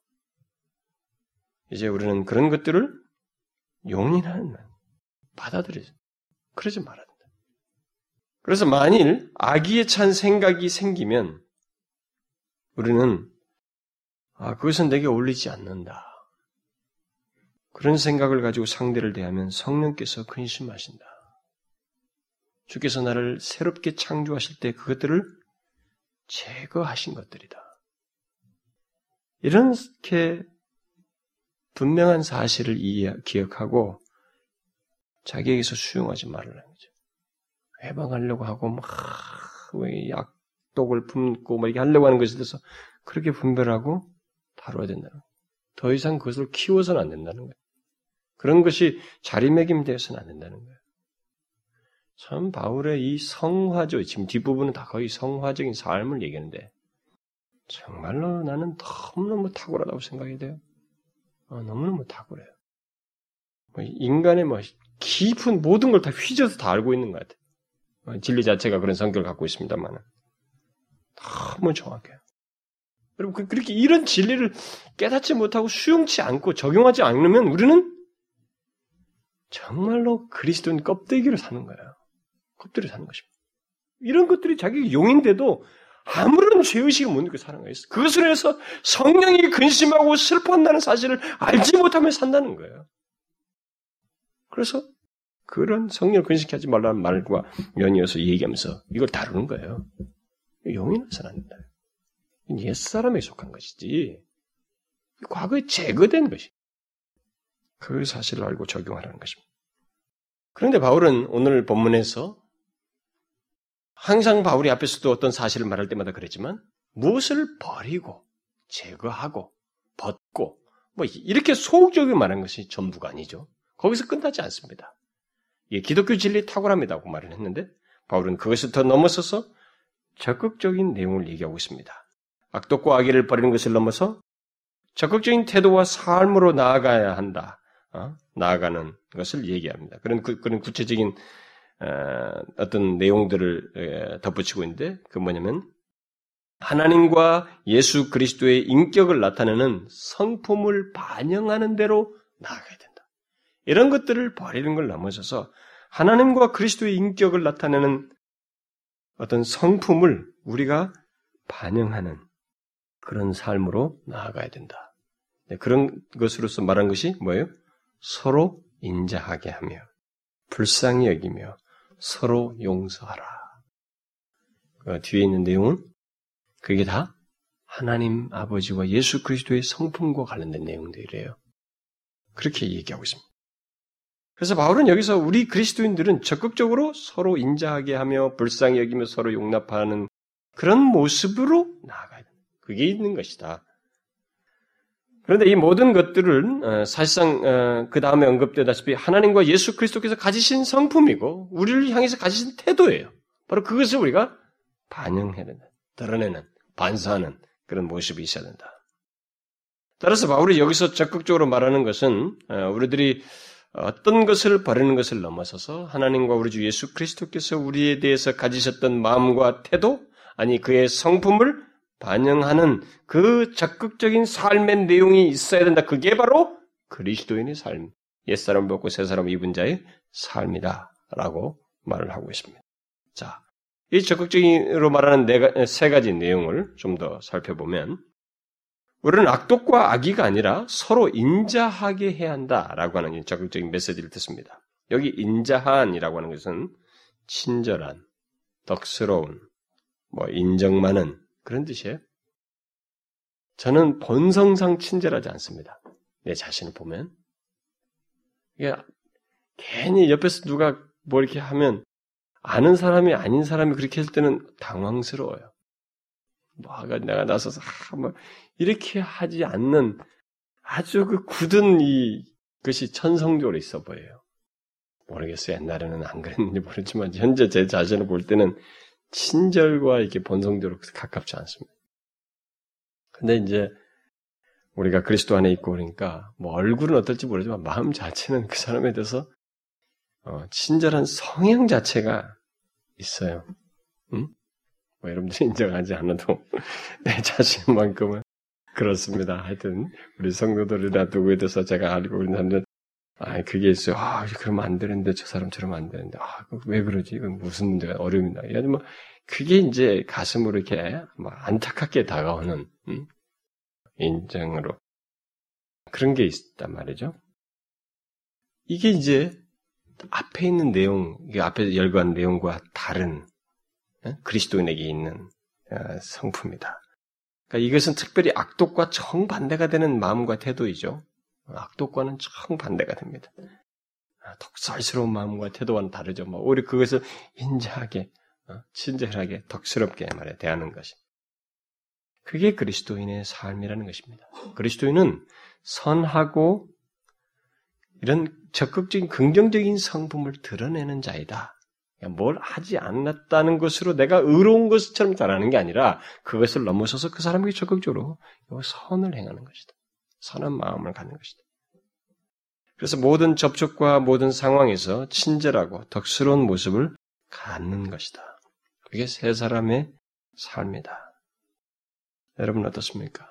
이제 우리는 그런 것들을 용인하는 받아들이죠. 그러지 말아야 된다. 그래서 만일 악의에 찬 생각이 생기면 우리는 아 그것은 내게 어울리지 않는다. 그런 생각을 가지고 상대를 대하면 성령께서 근심하신다. 주께서 나를 새롭게 창조하실 때 그것들을 제거하신 것들이다. 이렇게 분명한 사실을 기억하고 자기에게서 수용하지 말라는 거죠. 해방하려고 하고 막 약독을 품고 막 이렇게 하려고 하는 것에 대해서 그렇게 분별하고 다뤄야 된다는 더 이상 그것을 키워서는 안 된다는 거예요. 그런 것이 자리매김 되어서는 안 된다는 거예요. 참 바울의 이 성화적 지금 뒷부분은 다 거의 성화적인 삶을 얘기하는데 정말로 나는 너무너무 탁월하다고 생각이 돼요. 어, 너무너무 탁월해요. 뭐 인간의 뭐 깊은 모든 걸 다 휘저어서 다 알고 있는 것 같아요. 어, 진리 자체가 그런 성격을 갖고 있습니다만 너무 정확해요. 여러분 그, 그렇게 이런 진리를 깨닫지 못하고 수용치 않고 적용하지 않으면 우리는 정말로 그리스도인 껍데기로 사는 거예요. 껍데기로 사는 것입니다. 이런 것들이 자기 용인데도 아무런 죄의식을 못 느끼고 사는 거예요. 그것을 해서 성령이 근심하고 슬퍼한다는 사실을 알지 못하며 산다는 거예요. 그래서 그런 성령을 근심하지 말라는 말과 연이어서 얘기하면서 이걸 다루는 거예요. 용인해서는 안 된다. 옛사람에 속한 것이지. 과거에 제거된 것이. 그 사실을 알고 적용하라는 것입니다. 그런데 바울은 오늘 본문에서 항상 바울이 앞에서도 어떤 사실을 말할 때마다 그랬지만 무엇을 버리고 제거하고 벗고 뭐 이렇게 소극적으로 말한 것이 전부가 아니죠. 거기서 끝나지 않습니다. 예, 기독교 진리 탁월합니다고 말을 했는데 바울은 그것을 더 넘어서서 적극적인 내용을 얘기하고 있습니다. 악독과 악의를 버리는 것을 넘어서 적극적인 태도와 삶으로 나아가야 한다. 어? 나아가는 것을 얘기합니다. 그런 그, 런 구체적인 어, 어떤 내용들을 덧붙이고 있는데 그 뭐냐면 하나님과 예수 그리스도의 인격을 나타내는 성품을 반영하는 대로 나아가야 된다. 이런 것들을 버리는 걸 넘어서서 하나님과 그리스도의 인격을 나타내는 어떤 성품을 우리가 반영하는 그런 삶으로 나아가야 된다. 네, 그런 것으로서 말한 것이 뭐예요? 서로 인자하게 하며 불쌍히 여기며 서로 용서하라. 그 뒤에 있는 내용은 그게 다 하나님 아버지와 예수 그리스도의 성품과 관련된 내용들이래요. 그렇게 얘기하고 있습니다. 그래서 바울은 여기서 우리 그리스도인들은 적극적으로 서로 인자하게 하며 불쌍히 여기며 서로 용납하는 그런 모습으로 나아가야 된다. 그게 있는 것이다. 그런데 이 모든 것들은 어, 사실상 어, 그 다음에 언급되다시피 하나님과 예수 그리스도께서 가지신 성품이고 우리를 향해서 가지신 태도예요. 바로 그것을 우리가 반영해야 된다. 드러내는, 반사하는 그런 모습이 있어야 된다. 따라서 바울이 여기서 적극적으로 말하는 것은 어, 우리들이 어떤 것을 버리는 것을 넘어서서 하나님과 우리 주 예수 그리스도께서 우리에 대해서 가지셨던 마음과 태도, 아니 그의 성품을 반영하는 그 적극적인 삶의 내용이 있어야 된다. 그게 바로 그리스도인의 삶, 옛사람 벗고 새사람 입은 자의 삶이다. 라고 말을 하고 있습니다. 자, 이 적극적으로 말하는 네, 세 가지 내용을 좀 더 살펴보면, 우리는 악독과 악의가 아니라 서로 인자하게 해야 한다라고 하는 적극적인 메시지를 듣습니다. 여기 인자한이라고 하는 것은 친절한, 덕스러운, 뭐 인정 많은 그런 뜻이에요. 저는 본성상 친절하지 않습니다. 내 자신을 보면. 이게 괜히 옆에서 누가 뭐 이렇게 하면 아는 사람이 아닌 사람이 그렇게 했을 때는 당황스러워요. 뭐, 내가 나서서, 아, 뭐, 이렇게 하지 않는 아주 그 굳은 이, 것이 천성적으로 있어 보여요. 모르겠어요. 옛날에는 안 그랬는지 모르지만, 현재 제 자신을 볼 때는 친절과 이렇게 본성적으로 가깝지 않습니다. 근데 이제, 우리가 그리스도 안에 있고 그러니까, 뭐, 얼굴은 어떨지 모르지만, 마음 자체는 그 사람에 대해서, 어, 친절한 성향 자체가 있어요. 응? 뭐 여러분들이 인정하지 않아도 내 자신만큼은 그렇습니다. 하여튼 우리 성도들이나 누구에 대해서 제가 알고 있는 사람들 아 그게 있어요. 아 그러면 안 되는데 저 사람처럼 안 되는데 아 왜 그러지? 이건 무슨 문제가 어려움이 나? 아니 뭐 그게 이제 가슴으로 이렇게 뭐 안타깝게 다가오는 음? 인정으로 그런 게 있단 말이죠. 이게 이제 앞에 있는 내용, 앞에 열거한 내용과 다른 예? 그리스도인에게 있는 어, 성품이다. 그러니까 이것은 특별히 악독과 정반대가 되는 마음과 태도이죠. 악독과는 정반대가 됩니다. 아, 덕살스러운 마음과 태도와는 다르죠. 뭐 오히려 그것을 인자하게, 어, 친절하게, 덕스럽게 말해 대하는 것이. 그게 그리스도인의 삶이라는 것입니다. 그리스도인은 선하고 이런 적극적인 긍정적인 성품을 드러내는 자이다. 뭘 하지 않았다는 것으로 내가 의로운 것처럼 잘하는 게 아니라 그것을 넘어서서 그 사람에게 적극적으로 선을 행하는 것이다. 선한 마음을 갖는 것이다. 그래서 모든 접촉과 모든 상황에서 친절하고 덕스러운 모습을 갖는 것이다. 그게 세 사람의 삶이다. 여러분 어떻습니까?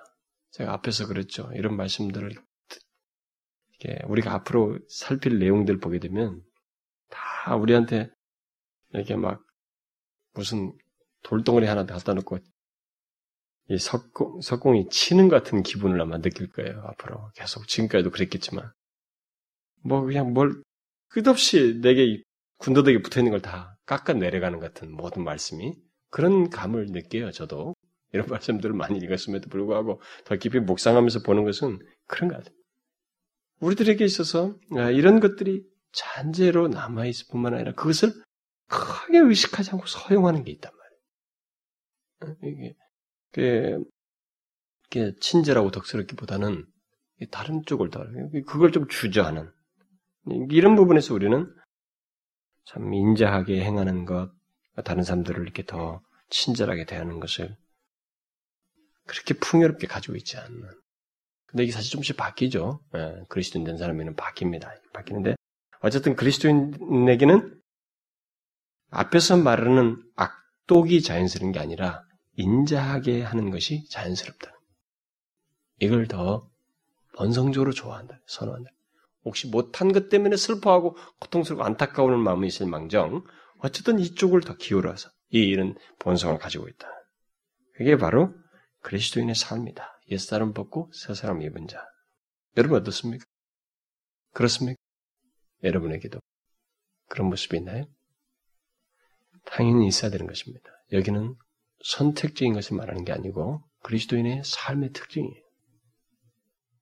제가 앞에서 그랬죠. 이런 말씀들을 우리가 앞으로 살필 내용들 보게 되면 다 우리한테 이렇게 막 무슨 돌덩어리 하나 갖다 놓고 이 석공, 석공이 치는 것 같은 기분을 아마 느낄 거예요, 앞으로. 계속 지금까지도 그랬겠지만. 뭐 그냥 뭘 끝없이 내게 군더더기 붙어 있는 걸 다 깎아 내려가는 것 같은 모든 말씀이 그런 감을 느껴요, 저도. 이런 말씀들을 많이 읽었음에도 불구하고 더 깊이 묵상하면서 보는 것은 그런 것 같아요. 우리들에게 있어서 아, 이런 것들이 잔재로 남아있을 뿐만 아니라 그것을 크게 의식하지 않고 서용하는 게 있단 말이에요. 어, 그, 이게 친절하고 덕스럽기보다는 다른 쪽을 더, 그걸 좀 주저하는. 이런 부분에서 우리는 참 인자하게 행하는 것, 다른 사람들을 이렇게 더 친절하게 대하는 것을 그렇게 풍요롭게 가지고 있지 않는. 근데 이게 사실 좀씩 바뀌죠. 예, 그리스도인 된 사람에는 바뀝니다. 바뀌는데, 어쨌든 그리스도인에게는 앞에서 말하는 악독이 자연스러운 게 아니라 인자하게 하는 것이 자연스럽다. 이걸 더 본성적으로 좋아한다, 선호한다. 혹시 못한 것 때문에 슬퍼하고 고통스럽고 안타까운 마음이 있을 망정, 어쨌든 이쪽을 더 기울여서 이 일은 본성을 가지고 있다. 그게 바로 그리스도인의 삶이다. 옛사람 벗고 새사람 입은 자. 여러분 어떻습니까? 그렇습니까? 여러분에게도 그런 모습이 있나요? 당연히 있어야 되는 것입니다. 여기는 선택적인 것을 말하는 게 아니고 그리스도인의 삶의 특징이에요.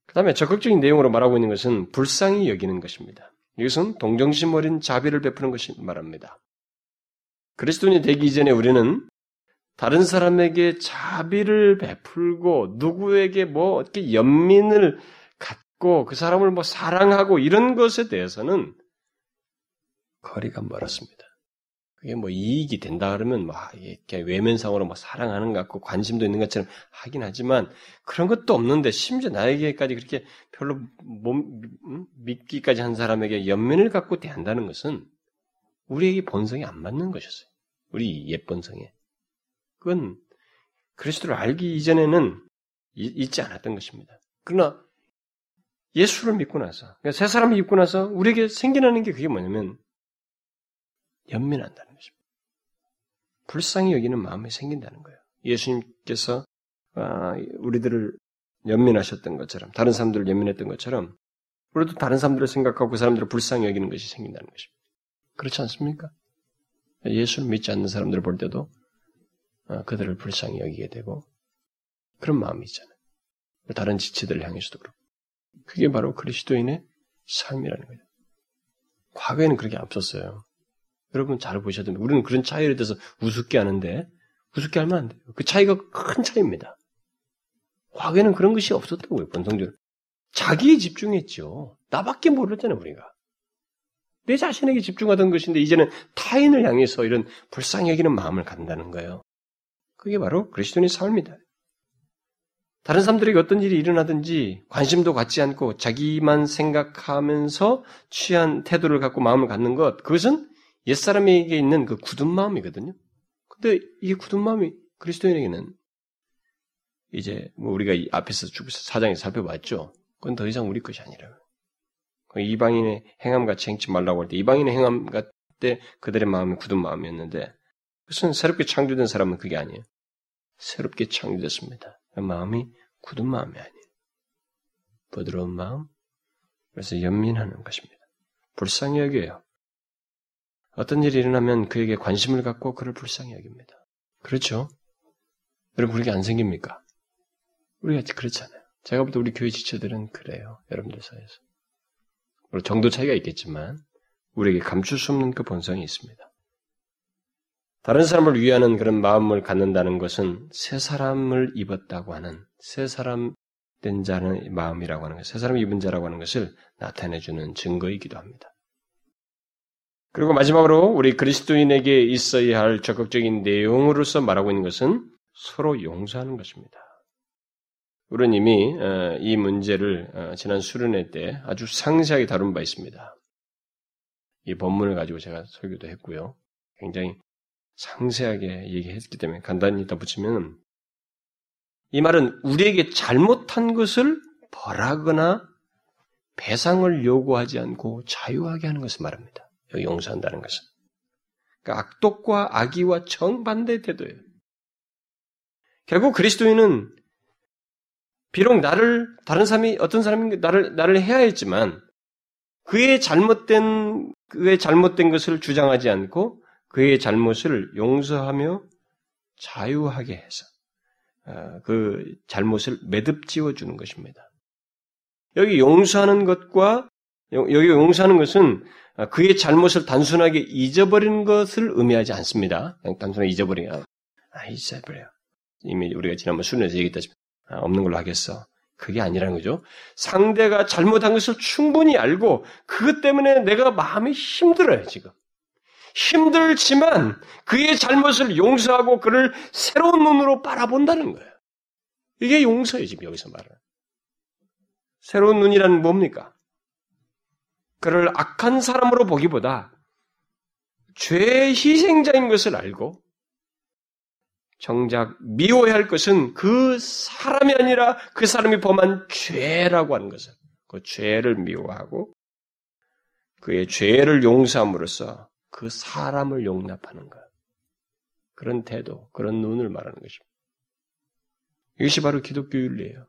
그 다음에 적극적인 내용으로 말하고 있는 것은 불쌍히 여기는 것입니다. 이것은 동정심 어린 자비를 베푸는 것이 말합니다. 그리스도인이 되기 이전에 우리는 다른 사람에게 자비를 베풀고 누구에게 뭐 어떻게 연민을 갖고 그 사람을 뭐 사랑하고 이런 것에 대해서는 거리가 멀었습니다. 그게 뭐 이익이 된다 그러면 막 이렇게 외면상으로 뭐 사랑하는 것 같고 관심도 있는 것처럼 하긴 하지만 그런 것도 없는데 심지어 나에게까지 그렇게 별로 몸, 음? 믿기까지 한 사람에게 연민을 갖고 대한다는 것은 우리에게 본성이 안 맞는 것이었어요. 우리 옛 본성에. 그건 그리스도를 알기 이전에는 있지 않았던 것입니다. 그러나 예수를 믿고 나서, 그러니까 새 사람이 입고 나서 우리에게 생겨나는 게 그게 뭐냐면 연민한다는 것입니다. 불쌍히 여기는 마음이 생긴다는 거예요. 예수님께서 아, 우리들을 연민하셨던 것처럼 다른 사람들을 연민했던 것처럼 우리도 다른 사람들을 생각하고 그 사람들을 불쌍히 여기는 것이 생긴다는 것입니다. 그렇지 않습니까? 예수를 믿지 않는 사람들을 볼 때도 어, 그들을 불쌍히 여기게 되고 그런 마음이 있잖아요. 다른 지체들을 향해서도 그렇고. 그게 바로 그리스도인의 삶이라는 거예요. 과거에는 그렇게 없었어요. 여러분 잘 보셔야 됩니다. 우리는 그런 차이에 대해서 우습게 하는데 우습게 하면 안 돼요. 그 차이가 큰 차이입니다. 과거에는 그런 것이 없었다고요, 본성적으로. 자기에 집중했죠. 나밖에 모르잖아요, 우리가. 내 자신에게 집중하던 것인데 이제는 타인을 향해서 이런 불쌍히 여기는 마음을 갖는다는 거예요. 그게 바로 그리스도인의 삶이다. 다른 사람들에게 어떤 일이 일어나든지 관심도 갖지 않고 자기만 생각하면서 취한 태도를 갖고 마음을 갖는 것, 그것은 옛사람에게 있는 그 굳은 마음이거든요. 근데 이 굳은 마음이 그리스도인에게는 이제 뭐 우리가 이 앞에서 사장에서 살펴봤죠. 그건 더 이상 우리 것이 아니라. 그 이방인의 행함 같이 행치 말라고 할 때 이방인의 행함 같을 때 그들의 마음이 굳은 마음이었는데 그것은 새롭게 창조된 사람은 그게 아니에요. 새롭게 창조됐습니다. 그 마음이 굳은 마음이 아니에요. 부드러운 마음, 그래서 연민하는 것입니다. 불쌍히 여겨요. 어떤 일이 일어나면 그에게 관심을 갖고 그를 불쌍히 여깁니다. 그렇죠? 여러분, 그렇게 안 생깁니까? 우리가 그렇잖아요. 제가 볼 때 우리 교회 지체들은 그래요. 여러분들 사이에서. 물론 정도 차이가 있겠지만, 우리에게 감출 수 없는 그 본성이 있습니다. 다른 사람을 위하는 그런 마음을 갖는다는 것은 새 사람을 입었다고 하는 새 사람 된 자는 마음이라고 하는 것, 새 사람 입은 자라고 하는 것을 나타내주는 증거이기도 합니다. 그리고 마지막으로 우리 그리스도인에게 있어야 할 적극적인 내용으로서 말하고 있는 것은 서로 용서하는 것입니다. 우리는 이미 어, 이 문제를 어, 지난 수련회 때 아주 상세하게 다룬 바 있습니다. 이 본문을 가지고 제가 설교도 했고요. 굉장히 상세하게 얘기했기 때문에 간단히 덧붙이면 이 말은 우리에게 잘못한 것을 벌하거나 배상을 요구하지 않고 자유하게 하는 것을 말합니다. 용서한다는 것은. 그러니까 악독과 악의와 정반대 태도예요. 결국 그리스도인은 비록 나를 다른 사람이 어떤 사람이 나를 나를 해야 했지만 그의 잘못된 그의 잘못된 것을 주장하지 않고 그의 잘못을 용서하며 자유하게 해서 어, 그 잘못을 매듭 지어 주는 것입니다. 여기 용서하는 것과 여기 용서하는 것은 아, 그의 잘못을 단순하게 잊어버리는 것을 의미하지 않습니다. 단순하게 잊어버리냐. 아, 잊어버려. 이미 우리가 지난번 수련에서 얘기했다시피 아, 없는 걸로 하겠어. 그게 아니라는 거죠. 상대가 잘못한 것을 충분히 알고 그것 때문에 내가 마음이 힘들어요, 지금. 힘들지만 그의 잘못을 용서하고 그를 새로운 눈으로 바라본다는 거예요. 이게 용서예요, 지금 여기서 말은. 새로운 눈이라는 뭡니까? 그를 악한 사람으로 보기보다 죄의 희생자인 것을 알고 정작 미워해야 할 것은 그 사람이 아니라 그 사람이 범한 죄라고 하는 것을 그 죄를 미워하고 그의 죄를 용서함으로써 그 사람을 용납하는 것 그런 태도 그런 눈을 말하는 것입니다. 이것이 바로 기독교 윤리예요.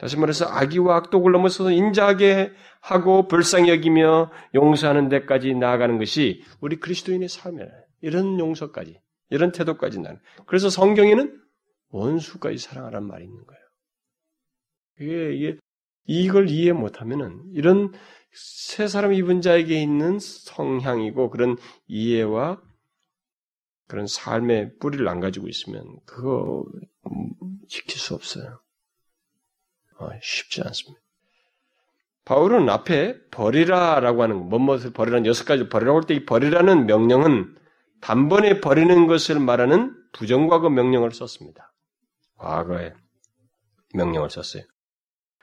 다시 말해서 악의와 악독을 넘어서서 인자하게 하고 불쌍히 여기며 용서하는 데까지 나아가는 것이 우리 그리스도인의 삶이에요. 이런 용서까지, 이런 태도까지 나는. 그래서 성경에는 원수까지 사랑하란 말이 있는 거예요. 이게, 이게 이걸 이해 못하면은 이런 세 사람 입은 자에게 있는 성향이고 그런 이해와 그런 삶의 뿌리를 안 가지고 있으면 그거 지킬 수 없어요. 어, 쉽지 않습니다. 바울은 앞에 버리라라고 하는 뭐뭇을 버리라는 여섯 가지 버리라고 할 때 이 버리라는 명령은 단번에 버리는 것을 말하는 부정과거 명령을 썼습니다. 과거에 명령을 썼어요.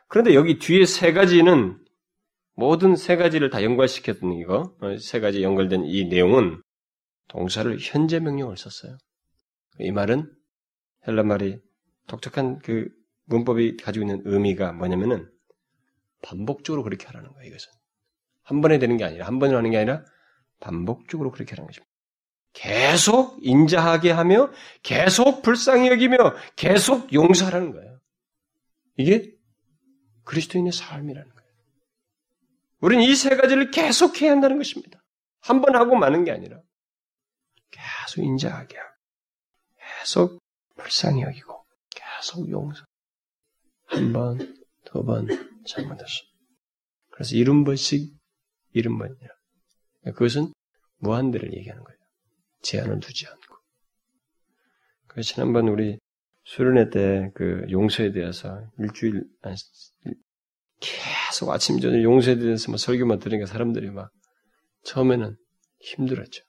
그런데 여기 뒤에 세 가지는 모든 세 가지를 다 연관시켰던 이거 어, 세 가지 연결된 이 내용은 동사를 현재 명령을 썼어요. 이 말은 헬라 말이 독특한 그 문법이 가지고 있는 의미가 뭐냐면은 반복적으로 그렇게 하라는 거예요, 이것은. 한 번에 되는 게 아니라, 한 번에 하는 게 아니라 반복적으로 그렇게 하는 것입니다. 계속 인자하게 하며, 계속 불쌍히 여기며, 계속 용서하라는 거예요. 이게 그리스도인의 삶이라는 거예요. 우리는 이 세 가지를 계속해야 한다는 것입니다. 한 번 하고 마는 게 아니라 계속 인자하게 하고 계속 불쌍히 여기고 계속 용서. 한 번, 두 번 잘못했어. 그래서 일흔 번씩 일흔 번이라. 그것은 무한대를 얘기하는 거예요. 제한을 두지 않고. 그래서 지난번 우리 수련회 때 그 용서에 대해서 일주일 계속 아침 저녁 용서에 대해서 막 설교만 들으니까 사람들이 막 처음에는 힘들었죠.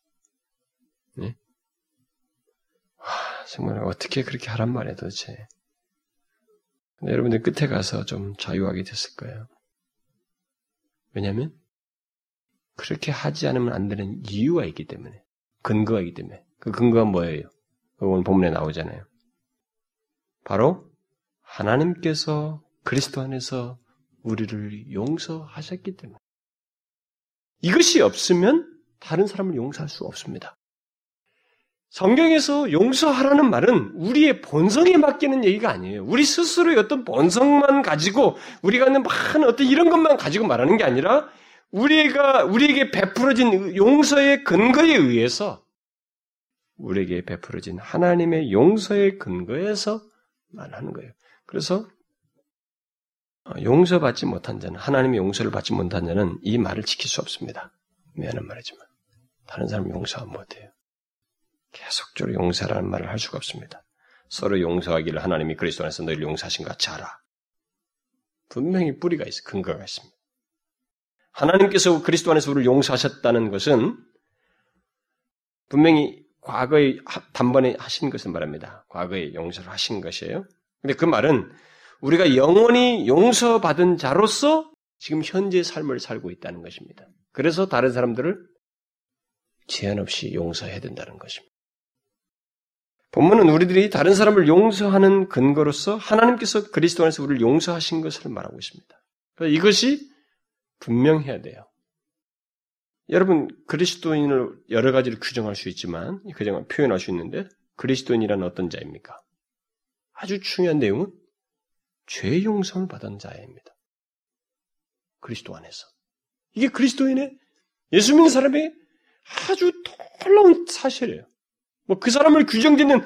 네? 와, 정말 어떻게 그렇게 하란 말이야 도대체. 여러분들 끝에 가서 좀 자유하게 됐을 거예요. 왜냐하면 그렇게 하지 않으면 안 되는 이유가 있기 때문에 근거가 있기 때문에 그 근거가 뭐예요? 오늘 본문에 나오잖아요. 바로 하나님께서 그리스도 안에서 우리를 용서하셨기 때문에 이것이 없으면 다른 사람을 용서할 수 없습니다. 성경에서 용서하라는 말은 우리의 본성에 맡기는 얘기가 아니에요. 우리 스스로의 어떤 본성만 가지고 우리가 하는 많은 어떤 이런 것만 가지고 말하는 게 아니라 우리가 우리에게 베풀어진 용서의 근거에 의해서 우리에게 베풀어진 하나님의 용서의 근거에서 말하는 거예요. 그래서 어, 용서받지 못한 자는 하나님의 용서를 받지 못한 자는 이 말을 지킬 수 없습니다. 미안한 말이지만 다른 사람 용서하면 못해요. 계속적으로 용서라는 말을 할 수가 없습니다. 서로 용서하기를 하나님이 그리스도 안에서 너희를 용서하신 것 같이 하라. 분명히 뿌리가 있어 근거가 있습니다. 하나님께서 그리스도 안에서 우리를 용서하셨다는 것은 분명히 과거에 단번에 하신 것을 말합니다. 과거에 용서를 하신 것이에요. 근데 그 말은 우리가 영원히 용서받은 자로서 지금 현재 삶을 살고 있다는 것입니다. 그래서 다른 사람들을 제한 없이 용서해야 된다는 것입니다. 본문은 우리들이 다른 사람을 용서하는 근거로서 하나님께서 그리스도 안에서 우리를 용서하신 것을 말하고 있습니다. 이것이 분명해야 돼요. 여러분 그리스도인을 여러 가지로 규정할 수 있지만 규정을 표현할 수 있는데 그리스도인이란 어떤 자입니까? 아주 중요한 내용은 죄 용서를 받은 자입니다. 그리스도 안에서 이게 그리스도인의 예수 믿는 사람의 아주 놀라운 사실이에요. 뭐 그 사람을 규정짓는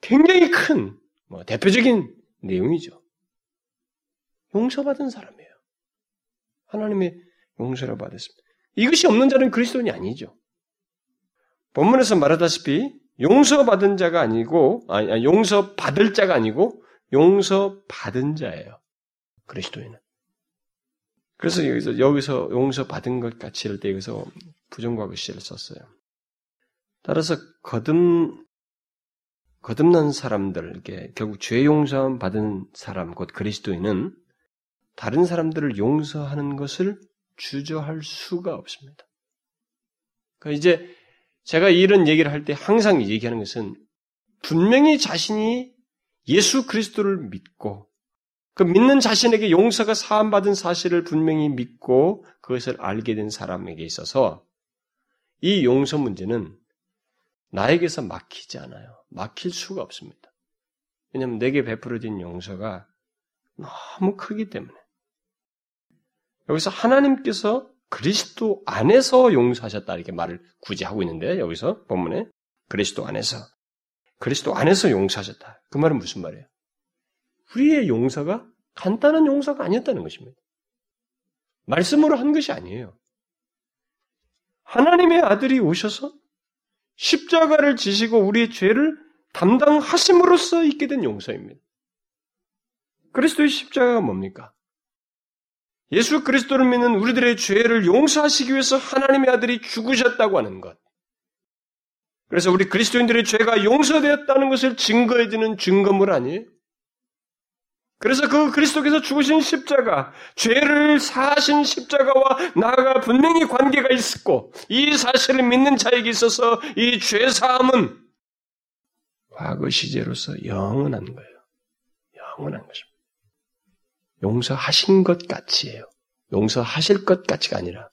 굉장히 큰 뭐 대표적인 내용이죠. 용서받은 사람이에요. 하나님의 용서를 받았습니다. 이것이 없는 자는 그리스도인이 아니죠. 본문에서 말하다시피 용서받은 자가 아니고, 아니, 용서받을 자가 아니고, 용서받은 자예요. 그리스도인은. 그래서 여기서, 여기서 용서받은 것 같이 할 때 여기서 부정과거 시를 썼어요. 따라서 거듭, 거듭난 사람들, 결국 죄 용서 받은 사람, 곧 그리스도인은 다른 사람들을 용서하는 것을 주저할 수가 없습니다. 그러니까 이제 제가 이런 얘기를 할 때 항상 얘기하는 것은 분명히 자신이 예수 그리스도를 믿고 그 믿는 자신에게 용서가 사함받은 사실을 분명히 믿고 그것을 알게 된 사람에게 있어서 이 용서 문제는 나에게서 막히지 않아요. 막힐 수가 없습니다. 왜냐하면 내게 베풀어진 용서가 너무 크기 때문에. 여기서 하나님께서 그리스도 안에서 용서하셨다 이렇게 말을 굳이 하고 있는데 여기서 본문에 그리스도 안에서 그리스도 안에서 용서하셨다. 그 말은 무슨 말이에요? 우리의 용서가 간단한 용서가 아니었다는 것입니다. 말씀으로 한 것이 아니에요. 하나님의 아들이 오셔서 십자가를 지시고 우리의 죄를 담당하심으로써 있게 된 용서입니다. 그리스도의 십자가가 뭡니까? 예수 그리스도를 믿는 우리들의 죄를 용서하시기 위해서 하나님의 아들이 죽으셨다고 하는 것. 그래서 우리 그리스도인들의 죄가 용서되었다는 것을 증거해주는 증거물 아니에요? 그래서 그 그리스도께서 죽으신 십자가, 죄를 사하신 십자가와 나가 분명히 관계가 있었고, 이 사실을 믿는 자에게 있어서 이 죄사함은 과거 시제로서 영원한 거예요. 영원한 것입니다. 용서하신 것 같이에요. 용서하실 것 같이가 아니라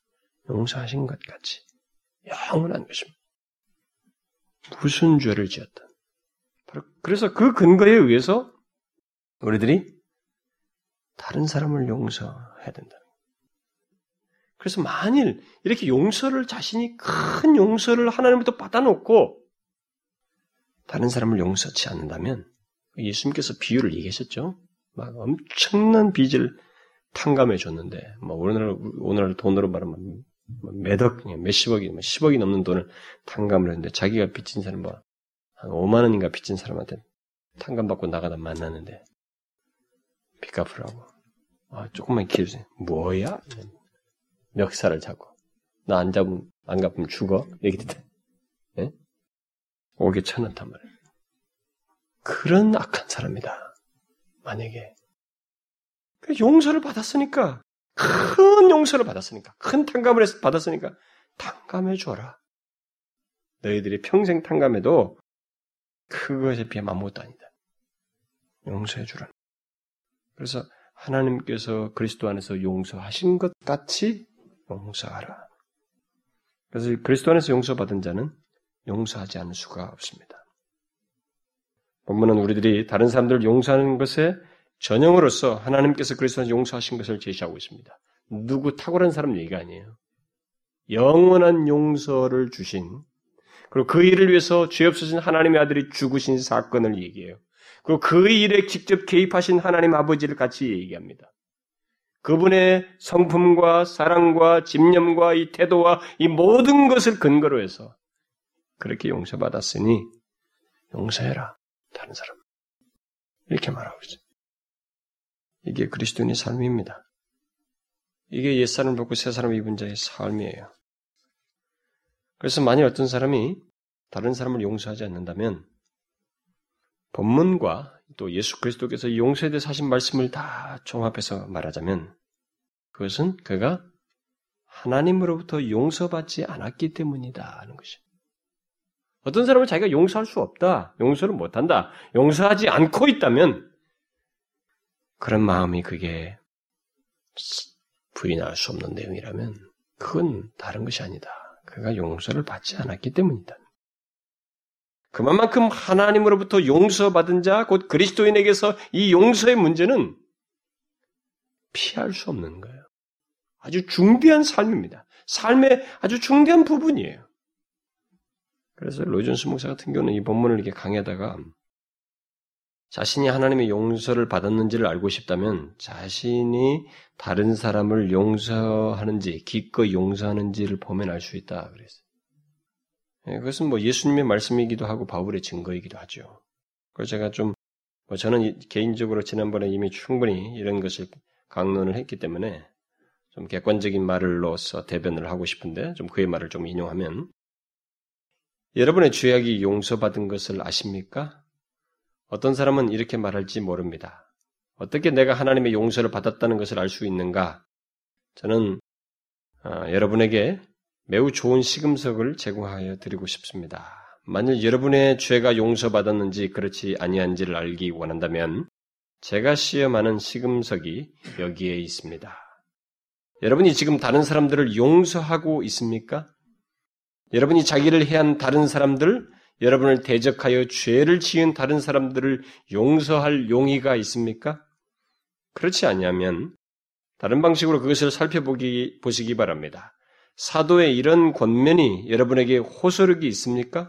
용서하신 것 같이 영원한 것입니다. 무슨 죄를 지었든. 그래서 그 근거에 의해서 우리들이 다른 사람을 용서해야 된다. 그래서 만일 이렇게 용서를 자신이 큰 용서를 하나님부터 받아놓고 다른 사람을 용서치 않는다면 예수님께서 비유를 얘기하셨죠. 막 엄청난 빚을 탕감해 줬는데 뭐 오늘 오늘 돈으로 말하면 뭐 몇억, 몇십억이, 뭐 10억이 넘는 돈을 탕감을 했는데 자기가 빚진 사람 뭐한 5만 원인가 빚진 사람한테 탕감받고 나가다 만났는데 빚 갚으라고. 아, 조금만 기다려주세요. 뭐야? 멱살을 잡고. 나 안 잡으면, 안 갚으면 죽어? 얘기 듣다. 예? 오게 쳐넣단 말이에요. 그런 악한 사람이다. 만약에. 그 용서를 받았으니까, 큰 용서를 받았으니까, 큰 탕감을 받았으니까, 탕감해 줘라. 너희들이 평생 탕감해도 그것에 비하면 아무것도 아니다. 용서해 주라. 그래서 하나님께서 그리스도 안에서 용서하신 것 같이 용서하라. 그래서 그리스도 안에서 용서받은 자는 용서하지 않을 수가 없습니다. 본문은 우리들이 다른 사람들을 용서하는 것에 전형으로서 하나님께서 그리스도 안에서 용서하신 것을 제시하고 있습니다. 누구 탁월한 사람 얘기가 아니에요. 영원한 용서를 주신 그리고 그 일을 위해서 죄 없으신 하나님의 아들이 죽으신 사건을 얘기해요. 그리고 그 일에 직접 개입하신 하나님 아버지를 같이 얘기합니다. 그분의 성품과 사랑과 집념과 이 태도와 이 모든 것을 근거로 해서 그렇게 용서받았으니 용서해라. 다른 사람. 이렇게 말하고 있어요. 이게 그리스도인의 삶입니다. 이게 옛사람을 벗고 새사람을 입은 자의 삶이에요. 그래서 만일 어떤 사람이 다른 사람을 용서하지 않는다면 본문과 또 예수 그리스도께서 용서에 대해서 하신 말씀을 다 종합해서 말하자면 그것은 그가 하나님으로부터 용서받지 않았기 때문이다 하는 것이. 어떤 사람은 자기가 용서할 수 없다, 용서를 못한다, 용서하지 않고 있다면 그런 마음이 그게 날수 없는 내용이라면 그건 다른 것이 아니다. 그가 용서를 받지 않았기 때문이다. 그만큼 하나님으로부터 용서받은 자, 곧 그리스도인에게서 이 용서의 문제는 피할 수 없는 거예요. 아주 중대한 삶입니다. 삶의 아주 중대한 부분이에요. 그래서 로이존스 목사 같은 경우는 이 본문을 이렇게 강의하다가 자신이 하나님의 용서를 받았는지를 알고 싶다면 자신이 다른 사람을 용서하는지, 기꺼이 용서하는지를 보면 알 수 있다. 그랬어요. 예, 그것은 뭐 예수님의 말씀이기도 하고 바울의 증거이기도 하죠. 그래서 제가 좀, 뭐 저는 개인적으로 지난번에 이미 충분히 이런 것을 강론을 했기 때문에 좀 객관적인 말로서 대변을 하고 싶은데 좀 그의 말을 좀 인용하면 여러분의 죄악이 용서받은 것을 아십니까? 어떤 사람은 이렇게 말할지 모릅니다. 어떻게 내가 하나님의 용서를 받았다는 것을 알 수 있는가? 저는 어, 여러분에게 매우 좋은 시금석을 제공하여 드리고 싶습니다. 만일 여러분의 죄가 용서받았는지 그렇지 아니한지를 알기 원한다면 제가 시험하는 시금석이 여기에 있습니다. 여러분이 지금 다른 사람들을 용서하고 있습니까? 여러분이 자기를 해한 다른 사람들, 여러분을 대적하여 죄를 지은 다른 사람들을 용서할 용의가 있습니까? 그렇지 않냐면 다른 방식으로 그것을 살펴보기 보시기 바랍니다. 사도의 이런 권면이 여러분에게 호소력이 있습니까?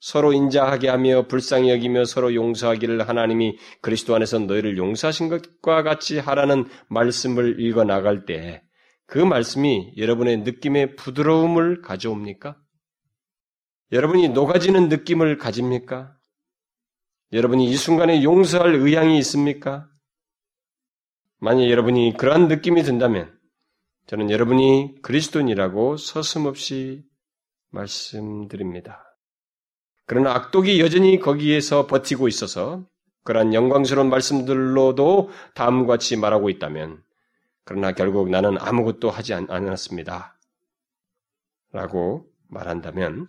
서로 인자하게 하며 불쌍히 여기며 서로 용서하기를 하나님이 그리스도 안에서 너희를 용서하신 것과 같이 하라는 말씀을 읽어 나갈 때 그 말씀이 여러분의 느낌의 부드러움을 가져옵니까? 여러분이 녹아지는 느낌을 가집니까? 여러분이 이 순간에 용서할 의향이 있습니까? 만약 여러분이 그러한 느낌이 든다면 저는 여러분이 그리스도인이라고 서슴없이 말씀드립니다. 그러나 악독이 여전히 거기에서 버티고 있어서 그러한 영광스러운 말씀들로도 다음과 같이 말하고 있다면 그러나 결국 나는 아무것도 하지 않았습니다. 라고 말한다면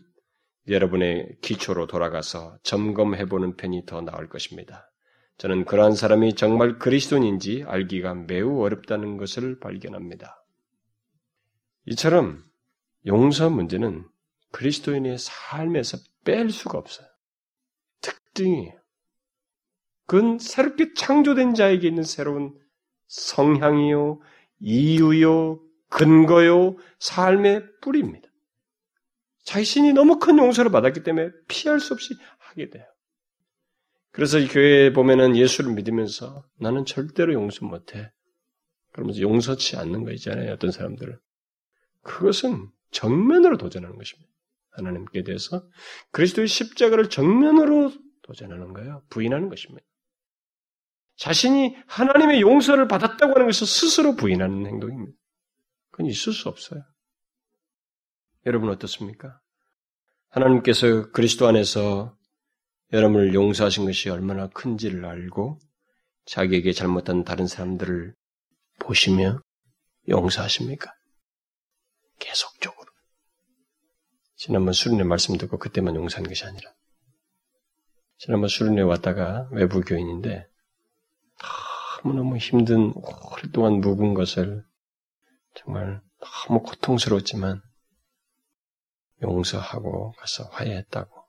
여러분의 기초로 돌아가서 점검해보는 편이 더 나을 것입니다. 저는 그러한 사람이 정말 그리스도인인지 알기가 매우 어렵다는 것을 발견합니다. 이처럼 용서 문제는 그리스도인의 삶에서 뺄 수가 없어요. 특징이에요. 그건 새롭게 창조된 자에게 있는 새로운 성향이요, 이유요, 근거요, 삶의 뿌리입니다. 자신이 너무 큰 용서를 받았기 때문에 피할 수 없이 하게 돼요. 그래서 이 교회에 보면은 예수를 믿으면서 나는 절대로 용서 못해. 그러면서 용서치 않는 거 있잖아요. 어떤 사람들은. 그것은 정면으로 도전하는 것입니다. 하나님께 대해서 그리스도의 십자가를 정면으로 도전하는 거예요. 부인하는 것입니다. 자신이 하나님의 용서를 받았다고 하는 것을 스스로 부인하는 행동입니다. 그건 있을 수 없어요. 여러분 어떻습니까? 하나님께서 그리스도 안에서 여러분을 용서하신 것이 얼마나 큰지를 알고 자기에게 잘못한 다른 사람들을 보시며 용서하십니까? 계속적으로. 지난번 수련회 말씀 듣고 그때만 용서한 것이 아니라 지난번 수련회 왔다가 외부 교인인데 너무너무 힘든 오랫동안 묵은 것을 정말 너무 고통스러웠지만 용서하고 가서 화해했다고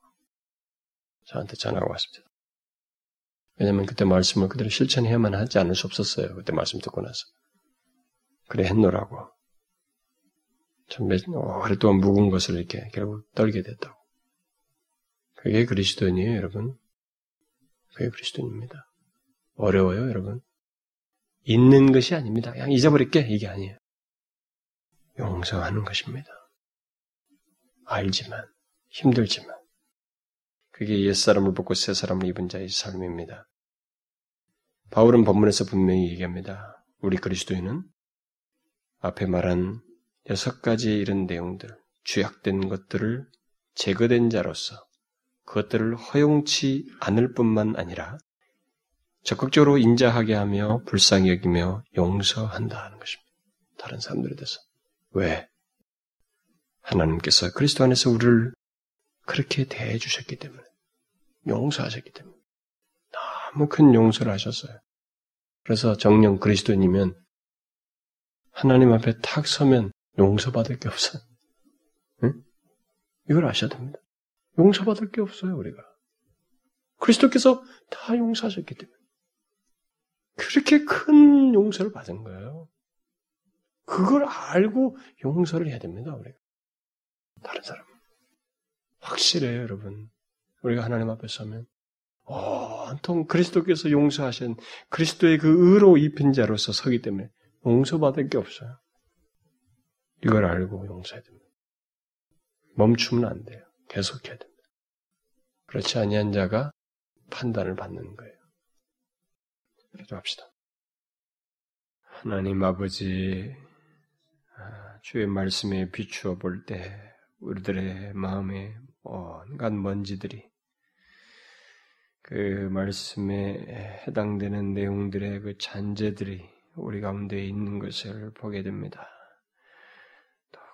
저한테 전화가 왔습니다. 왜냐면 그때 말씀을 그대로 실천해야만 하지 않을 수 없었어요. 그때 말씀 듣고 나서. 그래 했노라고. 참 오랫동안 묵은 것을 이렇게 결국 떨게 됐다고. 그게 그리스도인이에요, 여러분. 그게 그리스도인입니다. 어려워요, 여러분. 있는 것이 아닙니다. 그냥 잊어버릴게 이게 아니에요. 용서하는 것입니다. 알지만 힘들지만 그게 옛사람을 벗고 새사람을 입은 자의 삶입니다. 바울은 본문에서 분명히 얘기합니다. 우리 그리스도인은 앞에 말한 여섯 가지 이런 내용들, 죄악된 것들을 제거된 자로서 그것들을 허용치 않을 뿐만 아니라 적극적으로 인자하게 하며 불쌍히 여기며 용서한다 하는 것입니다. 다른 사람들에 대해서. 왜? 하나님께서 그리스도 안에서 우리를 그렇게 대해 주셨기 때문에. 용서하셨기 때문에. 너무 큰 용서를 하셨어요. 그래서 정령 그리스도인이면 하나님 앞에 탁 서면 용서받을 게 없어요. 응? 이걸 아셔야 됩니다. 용서받을 게 없어요, 우리가. 그리스도께서 다 용서하셨기 때문에. 그렇게 큰 용서를 받은 거예요. 그걸 알고 용서를 해야 됩니다, 우리가. 다른 사람. 확실해요, 여러분. 우리가 하나님 앞에 서면, 온통 그리스도께서 용서하신 그리스도의 그 의로 입힌 자로서 서기 때문에 용서받을 게 없어요. 이걸 알고 용서해야 됩니다. 멈추면 안 돼요. 계속해야 됩니다. 그렇지 아니한 자가 판단을 받는 거예요. 기도합시다. 하나님 아버지, 아, 주의 말씀에 비추어 볼 때 우리들의 마음에 온갖 먼지들이 그 말씀에 해당되는 내용들의 그 잔재들이 우리 가운데 있는 것을 보게 됩니다.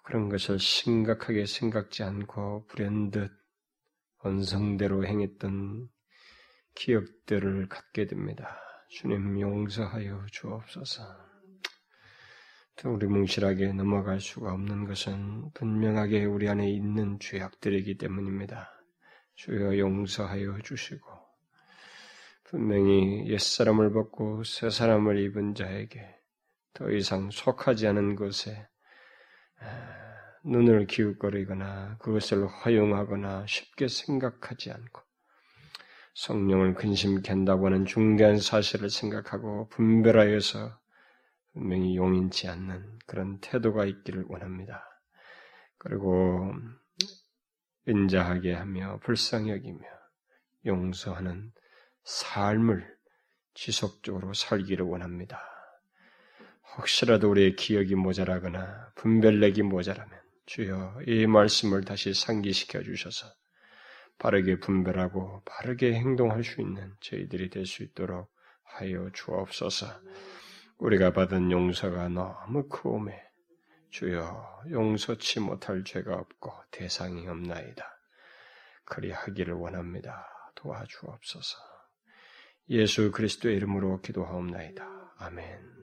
또 그런 것을 심각하게 생각지 않고 불현듯 원성대로 행했던 기억들을 갖게 됩니다. 주님 용서하여 주옵소서. 우리 뭉실하게 넘어갈 수가 없는 것은 분명하게 우리 안에 있는 죄악들이기 때문입니다. 주여 용서하여 주시고 분명히 옛사람을 벗고 새사람을 입은 자에게 더 이상 속하지 않은 것에 눈을 기웃거리거나 그것을 허용하거나 쉽게 생각하지 않고 성령을 근심케 한다고 하는 중대한 사실을 생각하고 분별하여서 분명히 용인치 않는 그런 태도가 있기를 원합니다. 그리고 인자하게 하며 불쌍히 여기며 용서하는 삶을 지속적으로 살기를 원합니다. 혹시라도 우리의 기억이 모자라거나 분별력이 모자라면 주여 이 말씀을 다시 상기시켜 주셔서 바르게 분별하고 바르게 행동할 수 있는 저희들이 될 수 있도록 하여 주옵소서. 우리가 받은 용서가 너무 크오매 주여 용서치 못할 죄가 없고 대상이 없나이다. 그리하기를 원합니다. 도와주옵소서. 예수 그리스도의 이름으로 기도하옵나이다. 아멘.